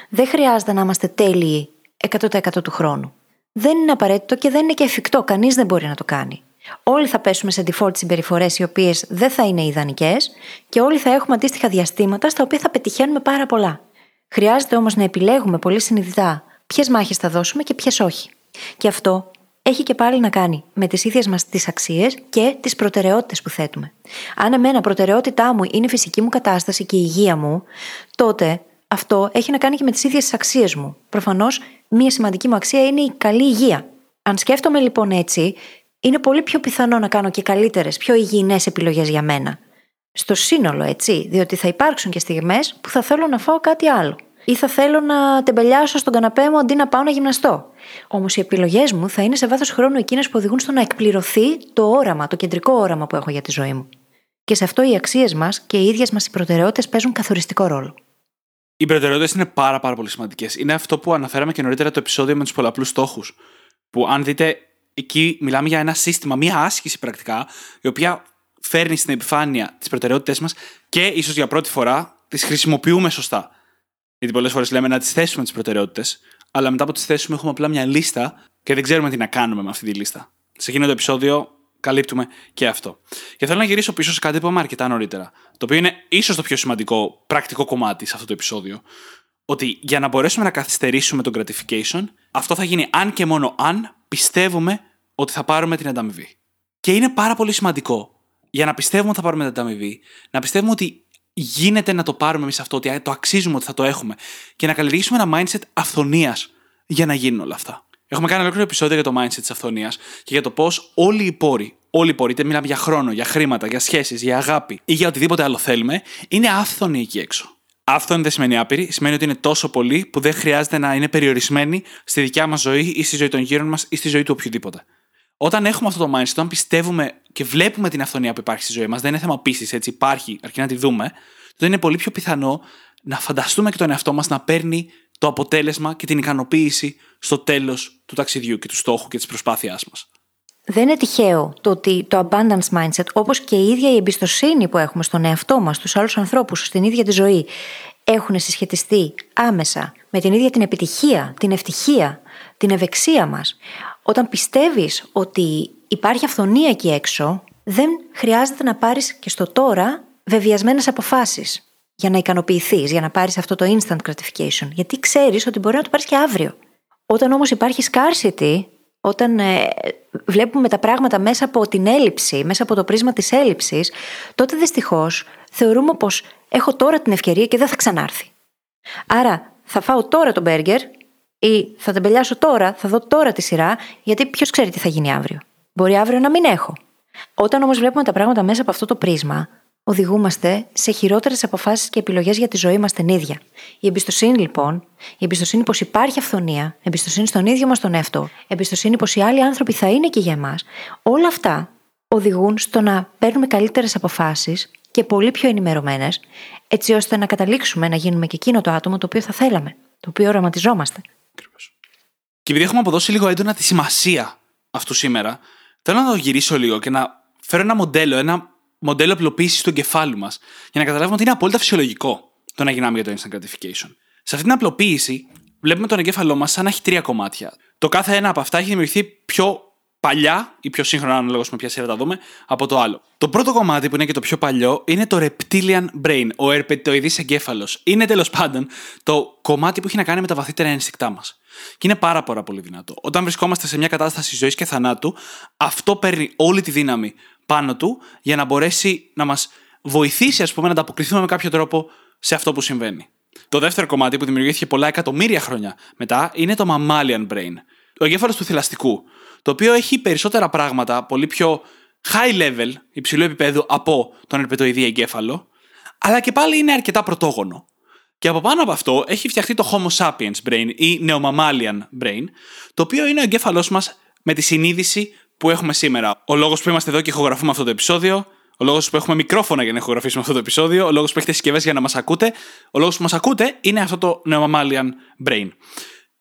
Δεν χρειάζεται να είμαστε τέλειοι 100% του χρόνου. Δεν είναι απαραίτητο και δεν είναι και εφικτό. Κανείς δεν μπορεί να το κάνει. Όλοι θα πέσουμε σε default συμπεριφορές οι οποίες δεν θα είναι ιδανικές και όλοι θα έχουμε αντίστοιχα διαστήματα στα οποία θα πετυχαίνουμε πάρα πολλά. Χρειάζεται όμως να επιλέγουμε πολύ συνειδητά ποιες μάχες θα δώσουμε και ποιες όχι. Και αυτό έχει και πάλι να κάνει με τις ίδιες μας τις αξίες και τις προτεραιότητες που θέτουμε. Αν εμένα προτεραιότητά μου είναι η φυσική μου κατάσταση και η υγεία μου, τότε αυτό έχει να κάνει και με τις ίδιες τις αξίες μου. Προφανώς, μία σημαντική μου αξία είναι η καλή υγεία. Αν σκέφτομαι λοιπόν έτσι, είναι πολύ πιο πιθανό να κάνω και καλύτερες, πιο υγιεινές επιλογές για μένα. Στο σύνολο, έτσι, διότι θα υπάρξουν και στιγμές που θα θέλω να φάω κάτι άλλο. Ή θα θέλω να τεμπελιάσω στον καναπέ μου αντί να πάω να γυμναστώ. Όμως οι επιλογές μου θα είναι σε βάθος χρόνου εκείνες που οδηγούν στο να εκπληρωθεί το όραμα, το κεντρικό όραμα που έχω για τη ζωή μου. Και σε αυτό οι αξίες μας και οι ίδιες μας οι προτεραιότητες παίζουν καθοριστικό ρόλο. Οι προτεραιότητες είναι πάρα, πάρα πολύ σημαντικές. Είναι αυτό που αναφέραμε και νωρίτερα το επεισόδιο με τους πολλαπλούς στόχους. Που αν δείτε εκεί μιλάμε για ένα σύστημα, μία άσκηση πρακτικά, η οποία φέρνει στην επιφάνεια τις προτεραιότητέ μας και ίσως για πρώτη φορά τις χρησιμοποιούμε σωστά. Γιατί πολλές φορές λέμε να τις θέσουμε τις προτεραιότητες, αλλά μετά από τις θέσουμε έχουμε απλά μια λίστα και δεν ξέρουμε τι να κάνουμε με αυτή τη λίστα. Σε εκείνο το επεισόδιο καλύπτουμε και αυτό. Και θέλω να γυρίσω πίσω σε κάτι που είπαμε αρκετά νωρίτερα, το οποίο είναι ίσως το πιο σημαντικό πρακτικό κομμάτι σε αυτό το επεισόδιο. Ότι για να μπορέσουμε να καθυστερήσουμε τον gratification, αυτό θα γίνει αν και μόνο αν πιστεύουμε ότι θα πάρουμε την ανταμοιβή. Και είναι πάρα πολύ σημαντικό για να πιστεύουμε ότι θα πάρουμε την ανταμοιβή, να πιστεύουμε ότι γίνεται να το πάρουμε εμείς αυτό, ότι το αξίζουμε ότι θα το έχουμε και να καλλιεργήσουμε ένα mindset αυθονίας για να γίνουν όλα αυτά. Έχουμε κάνει ολόκληρο επεισόδιο για το mindset της αυθονίας και για το πώς όλοι οι πόροι, όλοι οι πόροι, είτε μιλάμε για χρόνο, για χρήματα, για σχέσεις, για αγάπη ή για οτιδήποτε άλλο θέλουμε, είναι άφθονοι εκεί έξω. Άφθονοι δεν σημαίνει άπειροι, σημαίνει ότι είναι τόσο πολλοί που δεν χρειάζεται να είναι περιορισμένοι στη δικιά μας ζωή ή στη ζωή των γύρων μας ή στη ζωή του οποιοδήποτε. Όταν έχουμε αυτό το mindset, όταν πιστεύουμε και βλέπουμε την αυθονία που υπάρχει στη ζωή μας, δεν είναι θέμα πίστης, έτσι υπάρχει, αρκεί να τη δούμε, τότε είναι πολύ πιο πιθανό να φανταστούμε και τον εαυτό μας να παίρνει το αποτέλεσμα και την ικανοποίηση στο τέλος του ταξιδιού και του στόχου και της προσπάθειάς μας. Δεν είναι τυχαίο το ότι το abundance mindset, όπως και η ίδια η εμπιστοσύνη που έχουμε στον εαυτό μας, στους άλλους ανθρώπους, στην ίδια τη ζωή, έχουν συσχετιστεί άμεσα με την ίδια την επιτυχία, την ευτυχία, την ευεξία μας. Όταν πιστεύεις ότι υπάρχει αυθονία εκεί έξω, δεν χρειάζεται να πάρεις και στο τώρα βεβαιασμένες αποφάσεις για να ικανοποιηθείς, για να πάρεις αυτό το instant gratification. Γιατί ξέρεις ότι μπορεί να το πάρεις και αύριο. Όταν όμως υπάρχει scarcity, όταν ε, βλέπουμε τα πράγματα μέσα από την έλλειψη, μέσα από το πρίσμα της έλλειψης, τότε δυστυχώς θεωρούμε πως έχω τώρα την ευκαιρία και δεν θα ξανάρθει. Άρα θα φάω τώρα τον μπέργκερ ή θα τεμπελιάσω τώρα, θα δω τώρα τη σειρά, γιατί ποιος ξέρει τι θα γίνει αύριο. Μπορεί αύριο να μην έχω. Όταν όμως βλέπουμε τα πράγματα μέσα από αυτό το πρίσμα, οδηγούμαστε σε χειρότερες αποφάσεις και επιλογές για τη ζωή μας την ίδια. Η εμπιστοσύνη, λοιπόν, η εμπιστοσύνη πως υπάρχει αυθονία, εμπιστοσύνη στον ίδιο μας τον εαυτό, εμπιστοσύνη πως οι άλλοι άνθρωποι θα είναι και για εμάς, όλα αυτά οδηγούν στο να παίρνουμε καλύτερες αποφάσεις και πολύ πιο ενημερωμένες, έτσι ώστε να καταλήξουμε να γίνουμε και εκείνο το άτομο το οποίο θα θέλαμε, το οποίο οραματιζόμαστε. Και επειδή έχουμε αποδώσει λίγο έντονα τη σημασία αυτού σήμερα, θέλω να το γυρίσω λίγο και να φέρω ένα μοντέλο, ένα μοντέλο απλοποίησης του εγκεφάλου μας για να καταλάβουμε ότι είναι απόλυτα φυσιολογικό το να γυρνάμε για το instant gratification. Σε αυτή την απλοποίηση, βλέπουμε τον εγκέφαλό μας σαν να έχει τρία κομμάτια. Το κάθε ένα από αυτά έχει δημιουργηθεί πιο παλιά ή πιο σύγχρονα, ανάλογα με ποια σειρά τα δούμε, από το άλλο. Το πρώτο κομμάτι που είναι και το πιο παλιό είναι το reptilian brain, ο ερπετοειδής εγκέφαλος. Είναι τέλος πάντων το κομμάτι που έχει να κάνει με τα βαθύτερα ένστικτά μας. Και είναι πάρα, πάρα πολύ δυνατό. Όταν βρισκόμαστε σε μια κατάσταση ζωής και θανάτου, αυτό παίρνει όλη τη δύναμη πάνω του για να μπορέσει να μας βοηθήσει, ας πούμε, να ανταποκριθούμε με κάποιο τρόπο σε αυτό που συμβαίνει. Το δεύτερο κομμάτι που δημιουργήθηκε πολλά εκατομμύρια χρόνια μετά είναι το mammalian brain, ο εγκέφαλος του θηλαστικού, το οποίο έχει περισσότερα πράγματα, πολύ πιο high level, υψηλού επίπεδου από τον ερπετοειδή εγκέφαλο, αλλά και πάλι είναι αρκετά πρωτόγονο. Και από πάνω από αυτό έχει φτιαχτεί το Homo sapiens brain ή Neomammalian brain, το οποίο είναι ο εγκέφαλός μας με τη συνείδηση που έχουμε σήμερα. Ο λόγος που είμαστε εδώ και ηχογραφούμε αυτό το επεισόδιο, ο λόγος που έχουμε μικρόφωνα για να ηχογραφήσουμε αυτό το επεισόδιο, ο λόγος που έχετε συσκευές για να μας ακούτε, ο λόγος που μας ακούτε είναι αυτό το Neomammalian brain.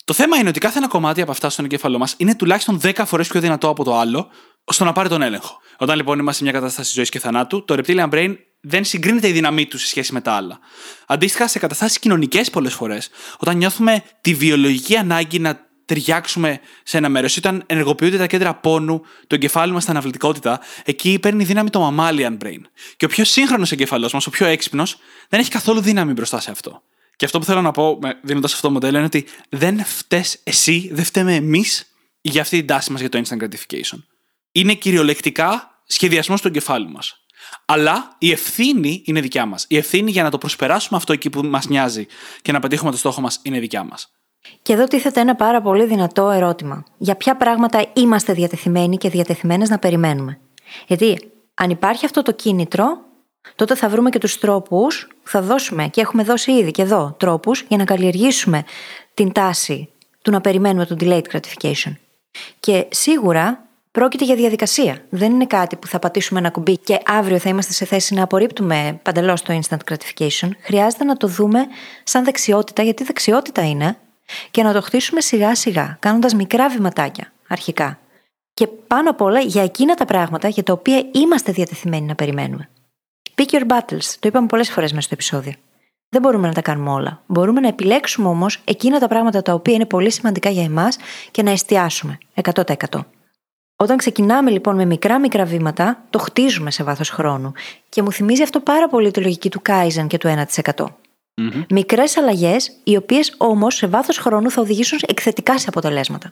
Το θέμα είναι ότι κάθε ένα κομμάτι από αυτά στον εγκέφαλό μας είναι τουλάχιστον 10 φορές πιο δυνατό από το άλλο, ώστε να πάρει τον έλεγχο. Όταν λοιπόν είμαστε σε μια κατάσταση ζωής και θανάτου, το reptilian brain δεν συγκρίνεται η δύναμή του σε σχέση με τα άλλα. Αντίστοιχα, σε καταστάσεις κοινωνικές πολλές φορές, όταν νιώθουμε τη βιολογική ανάγκη να ταιριάξουμε σε ένα μέρος, όταν ενεργοποιούνται τα κέντρα πόνου του εγκεφάλου μας στην αναβλητικότητα, εκεί παίρνει δύναμη το mammalian brain. Και ο πιο σύγχρονος εγκεφαλός μας, ο πιο έξυπνος, δεν έχει καθόλου δύναμη μπροστά σε αυτό. Και αυτό που θέλω να πω δίνοντας αυτό το μοντέλο είναι ότι δεν φταίει εσύ, δεν φταίμε εμείς για αυτή την τάση μας για το instant gratification. Είναι κυριολεκτικά σχεδιασμός του εγκεφάλου μας. Αλλά η ευθύνη είναι δικιά μας. Η ευθύνη για να το προσπεράσουμε αυτό εκεί που μας νοιάζει και να πετύχουμε το στόχο μας είναι δικιά μας. Και εδώ τίθεται ένα πάρα πολύ δυνατό ερώτημα. Για ποια πράγματα είμαστε διατεθειμένοι και διατεθειμένες να περιμένουμε; Γιατί αν υπάρχει αυτό το κίνητρο, τότε θα βρούμε και τους τρόπους, θα δώσουμε και έχουμε δώσει ήδη και εδώ τρόπους για να καλλιεργήσουμε την τάση του να περιμένουμε το delayed gratification. Και σίγουρα πρόκειται για διαδικασία. Δεν είναι κάτι που θα πατήσουμε ένα κουμπί και αύριο θα είμαστε σε θέση να απορρίπτουμε παντελώς το instant gratification. Χρειάζεται να το δούμε σαν δεξιότητα, γιατί δεξιότητα είναι, και να το χτίσουμε σιγά σιγά, κάνοντας μικρά βηματάκια αρχικά. Και πάνω απ' όλα για εκείνα τα πράγματα για τα οποία είμαστε διατεθειμένοι να περιμένουμε. Pick your battles, το είπαμε πολλές φορές μέσα στο επεισόδιο. Δεν μπορούμε να τα κάνουμε όλα. Μπορούμε να επιλέξουμε όμως εκείνα τα πράγματα τα οποία είναι πολύ σημαντικά για εμάς και να εστιάσουμε 100%. Όταν ξεκινάμε λοιπόν με μικρά μικρά βήματα, το χτίζουμε σε βάθος χρόνου. Και μου θυμίζει αυτό πάρα πολύ τη λογική του Kaizen και του 1%. Mm-hmm. Μικρές αλλαγές, οι οποίες όμως σε βάθος χρόνου θα οδηγήσουν εκθετικά σε αποτελέσματα.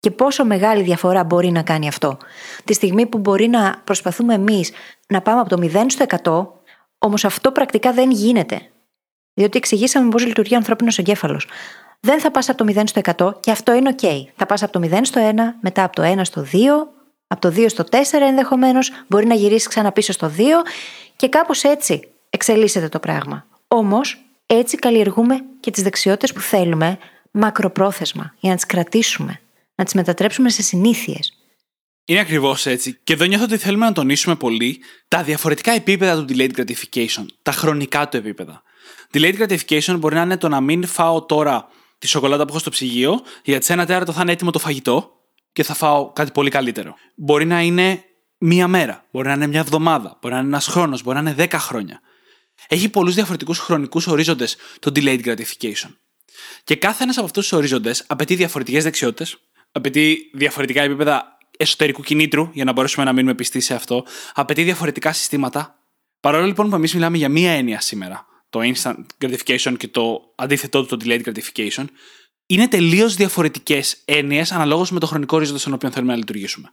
Και πόσο μεγάλη διαφορά μπορεί να κάνει αυτό. Τη στιγμή που μπορεί να προσπαθούμε εμείς να πάμε από το 0 στο 100, Όμως αυτό πρακτικά δεν γίνεται. Διότι εξηγήσαμε πώς λειτουργεί ο ανθρώπινος εγκέφαλος. Δεν θα πας από το 0 στο 100 και αυτό είναι OK. Θα πας από το 0 στο 1, μετά από το 1 στο 2, από το 2 στο 4 ενδεχομένως, μπορεί να γυρίσεις ξανά πίσω στο 2 και κάπως έτσι εξελίσσεται το πράγμα. Όμως, έτσι καλλιεργούμε και τις δεξιότητες που θέλουμε μακροπρόθεσμα για να τις κρατήσουμε, να τις μετατρέψουμε σε συνήθειες. Είναι ακριβώς έτσι. Και εδώ νιώθω ότι θέλουμε να τονίσουμε πολύ τα διαφορετικά επίπεδα του delayed gratification, τα χρονικά του επίπεδα. Delayed gratification μπορεί να είναι το να μην φάω τώρα τη σοκολάτα που έχω στο ψυγείο, γιατί σε ένα τέταρτο θα είναι έτοιμο το φαγητό και θα φάω κάτι πολύ καλύτερο. Μπορεί να είναι μία μέρα, μπορεί να είναι μια εβδομάδα, μπορεί να είναι ένας χρόνος, μπορεί να είναι δέκα χρόνια. Έχει πολλούς διαφορετικούς χρονικούς ορίζοντες το delayed gratification. Και κάθε ένας από αυτούς τους ορίζοντες απαιτεί διαφορετικές δεξιότητες, απαιτεί διαφορετικά επίπεδα εσωτερικού κινήτρου, για να μπορέσουμε να μείνουμε πιστοί σε αυτό, απαιτεί διαφορετικά συστήματα. Παρόλο λοιπόν που εμείς μιλάμε για μία έννοια σήμερα, το instant gratification και το αντίθετό του, το delayed gratification, είναι τελείως διαφορετικές έννοιες αναλόγως με το χρονικό ορίζοντα στον οποίο θέλουμε να λειτουργήσουμε.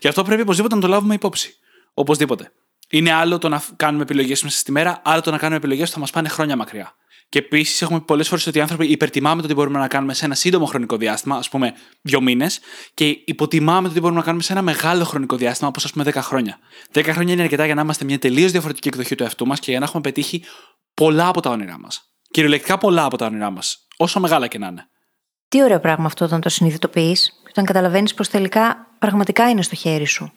Γι' αυτό πρέπει οπωσδήποτε να το λάβουμε υπόψη. Οπωσδήποτε. Είναι άλλο το να κάνουμε επιλογές μέσα στη μέρα, άλλο το να κάνουμε επιλογές που θα μας πάνε χρόνια μακριά. Και επίσης έχουμε πολλές φορές ότι οι άνθρωποι υπερτιμάμε το τι μπορούμε να κάνουμε σε ένα σύντομο χρονικό διάστημα, ας πούμε δύο μήνες, και υποτιμάμε το τι μπορούμε να κάνουμε σε ένα μεγάλο χρονικό διάστημα, όπως ας πούμε 10 χρόνια. 10 χρόνια είναι αρκετά για να είμαστε μια τελείως διαφορετική εκδοχή του εαυτού μας και για να έχουμε πετύχει πολλά από τα όνειρά μας. Κυριολεκτικά πολλά από τα όνειρά μας, όσο μεγάλα και να είναι. Τι ωραίο πράγμα αυτό όταν το συνειδητοποιείς, όταν καταλαβαίνεις πως τελικά πραγματικά είναι στο χέρι σου.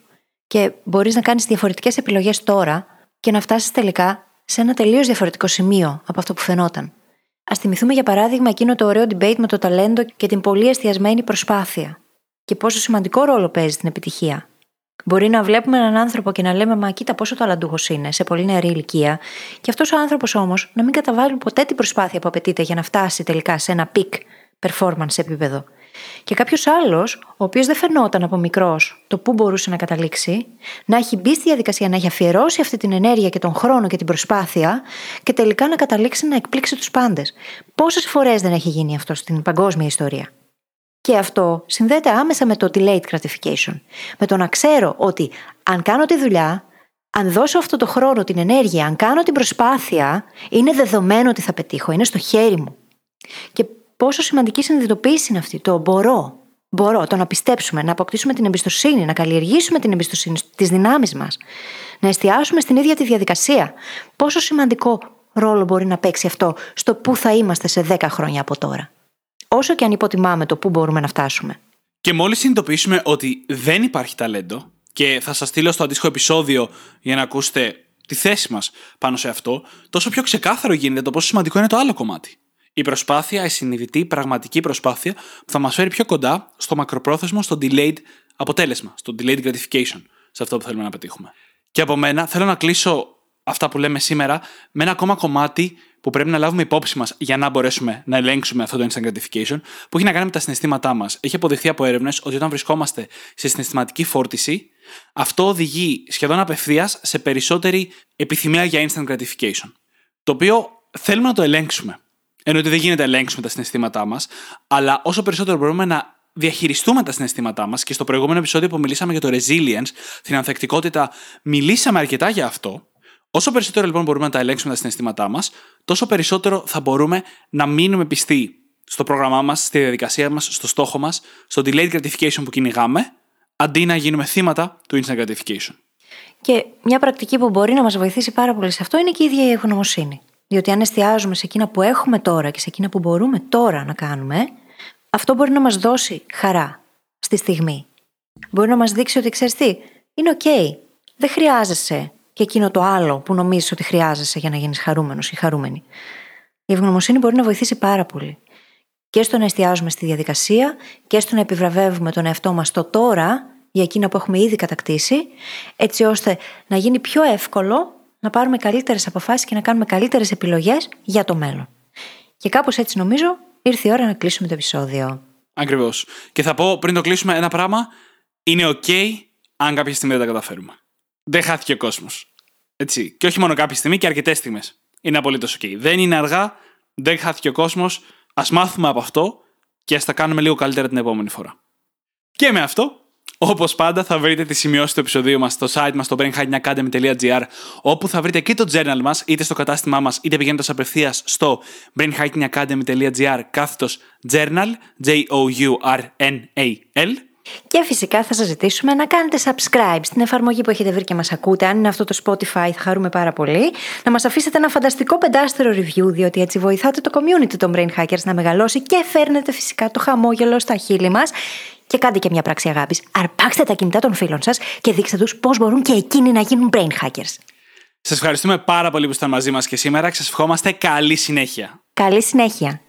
Και μπορείς να κάνεις διαφορετικές επιλογές τώρα και να φτάσεις τελικά σε ένα τελείως διαφορετικό σημείο από αυτό που φαινόταν. Α θυμηθούμε για παράδειγμα εκείνο το ωραίο debate με το ταλέντο και την πολύ εστιασμένη προσπάθεια. Και πόσο σημαντικό ρόλο παίζει στην επιτυχία. Μπορεί να βλέπουμε έναν άνθρωπο και να λέμε Μα κοίτα πόσο ταλαντούχος είναι σε πολύ νεαρή ηλικία, και αυτός ο άνθρωπος όμως να μην καταβάλει ποτέ την προσπάθεια που απαιτείται για να φτάσει τελικά σε ένα peak performance επίπεδο. Και κάποιος άλλος, ο οποίος δεν φαινόταν από μικρός το πού μπορούσε να καταλήξει, να έχει μπει στη διαδικασία να έχει αφιερώσει αυτή την ενέργεια και τον χρόνο και την προσπάθεια και τελικά να καταλήξει να εκπλήξει τους πάντες. Πόσες φορές δεν έχει γίνει αυτό στην παγκόσμια ιστορία. Και αυτό συνδέεται άμεσα με το delayed gratification. Με το να ξέρω ότι αν κάνω τη δουλειά, αν δώσω αυτό το χρόνο, την ενέργεια, αν κάνω την προσπάθεια, είναι δεδομένο ότι θα πετύχω, είναι στο χέρι μου. Και πόσο σημαντική συνειδητοποίηση είναι αυτή. Το μπορώ. Μπορώ, το να πιστέψουμε, να αποκτήσουμε την εμπιστοσύνη, να καλλιεργήσουμε την εμπιστοσύνη στις δυνάμεις μας, να εστιάσουμε στην ίδια τη διαδικασία. Πόσο σημαντικό ρόλο μπορεί να παίξει αυτό στο πού θα είμαστε σε 10 χρόνια από τώρα. Όσο και αν υποτιμάμε το πού μπορούμε να φτάσουμε. Και μόλις συνειδητοποιήσουμε ότι δεν υπάρχει ταλέντο, και θα σας στείλω στο αντίστοιχο επεισόδιο για να ακούσετε τη θέση μας πάνω σε αυτό, τόσο πιο ξεκάθαρο γίνεται το πόσο σημαντικό είναι το άλλο κομμάτι. Η προσπάθεια, η συνειδητή, πραγματική προσπάθεια που θα μας φέρει πιο κοντά στο μακροπρόθεσμο, στο delayed αποτέλεσμα, στο delayed gratification, σε αυτό που θέλουμε να πετύχουμε. Και από μένα θέλω να κλείσω αυτά που λέμε σήμερα με ένα ακόμα κομμάτι που πρέπει να λάβουμε υπόψη μας για να μπορέσουμε να ελέγξουμε αυτό το instant gratification, που έχει να κάνει με τα συναισθήματά μας. Έχει αποδειχθεί από έρευνες ότι όταν βρισκόμαστε σε συναισθηματική φόρτιση, αυτό οδηγεί σχεδόν απευθείας σε περισσότερη επιθυμία για instant gratification. Το οποίο θέλουμε να το ελέγξουμε. Ενώ ότι δεν γίνεται να ελέγξουμε τα συναισθήματά μας, αλλά όσο περισσότερο μπορούμε να διαχειριστούμε τα συναισθήματά μας και στο προηγούμενο επεισόδιο που μιλήσαμε για το resilience, την ανθεκτικότητα, μιλήσαμε αρκετά για αυτό. Όσο περισσότερο λοιπόν μπορούμε να τα ελέγξουμε τα συναισθήματά μας, τόσο περισσότερο θα μπορούμε να μείνουμε πιστοί στο πρόγραμμά μας, στη διαδικασία μας, στο στόχο μας, στο delayed gratification που κυνηγάμε, αντί να γίνουμε θύματα του instant gratification. Και μια πρακτική που μπορεί να μας βοηθήσει πάρα πολύ σε αυτό είναι και η ίδια η ευγνωμοσύνη. Διότι αν εστιάζουμε σε εκείνα που έχουμε τώρα και σε εκείνα που μπορούμε τώρα να κάνουμε, αυτό μπορεί να μας δώσει χαρά στη στιγμή. Μπορεί να μας δείξει ότι ξέρεις τι, είναι OK. Δεν χρειάζεσαι και εκείνο το άλλο που νομίζεις ότι χρειάζεσαι για να γίνεις χαρούμενος ή χαρούμενη. Η ευγνωμοσύνη μπορεί να βοηθήσει πάρα πολύ. Και στο να εστιάζουμε στη διαδικασία και στο να επιβραβεύουμε τον εαυτό μας το τώρα για εκείνα που έχουμε ήδη κατακτήσει, έτσι ώστε να γίνει πιο εύκολο να πάρουμε καλύτερες αποφάσεις και να κάνουμε καλύτερες επιλογές για το μέλλον. Και κάπως έτσι νομίζω ήρθε η ώρα να κλείσουμε το επεισόδιο. Ακριβώς. Και θα πω πριν το κλείσουμε ένα πράγμα. Είναι OK αν κάποια στιγμή δεν τα καταφέρουμε. Δεν χάθηκε ο κόσμος. Έτσι. Και όχι μόνο κάποια στιγμή και αρκετές στιγμές. Είναι απολύτως OK. Δεν είναι αργά, δεν χάθηκε ο κόσμος. Α μάθουμε από αυτό και ας τα κάνουμε λίγο καλύτερα την επόμενη φορά. Και με αυτό Όπως πάντα, θα βρείτε τη σημειώση του επεισοδίου μας στο site μας στο brainhackingacademy.gr, όπου θα βρείτε και το journal μας, είτε στο κατάστημά μας, είτε πηγαίνοντας απευθείας στο brainhackingacademy.gr κάθετος journal, J-O-U-R-N-A-L. Και φυσικά θα σας ζητήσουμε να κάνετε subscribe στην εφαρμογή που έχετε βρει και μας ακούτε. Αν είναι αυτό το Spotify θα χαρούμε πάρα πολύ. Να μας αφήσετε ένα φανταστικό πεντάστερο review, διότι έτσι βοηθάτε το community των Brain Hackers να μεγαλώσει και φέρνετε φυσικά το χαμόγελο στα χείλη μας. Και κάντε και μια πράξη αγάπης. Αρπάξτε τα κινητά των φίλων σας και δείξτε τους πώς μπορούν και εκείνοι να γίνουν Brain Hackers. Σας ευχαριστούμε πάρα πολύ που ήσασταν μαζί μας και σήμερα και σας ευχόμαστε καλή συνέχεια. Καλή συνέχεια.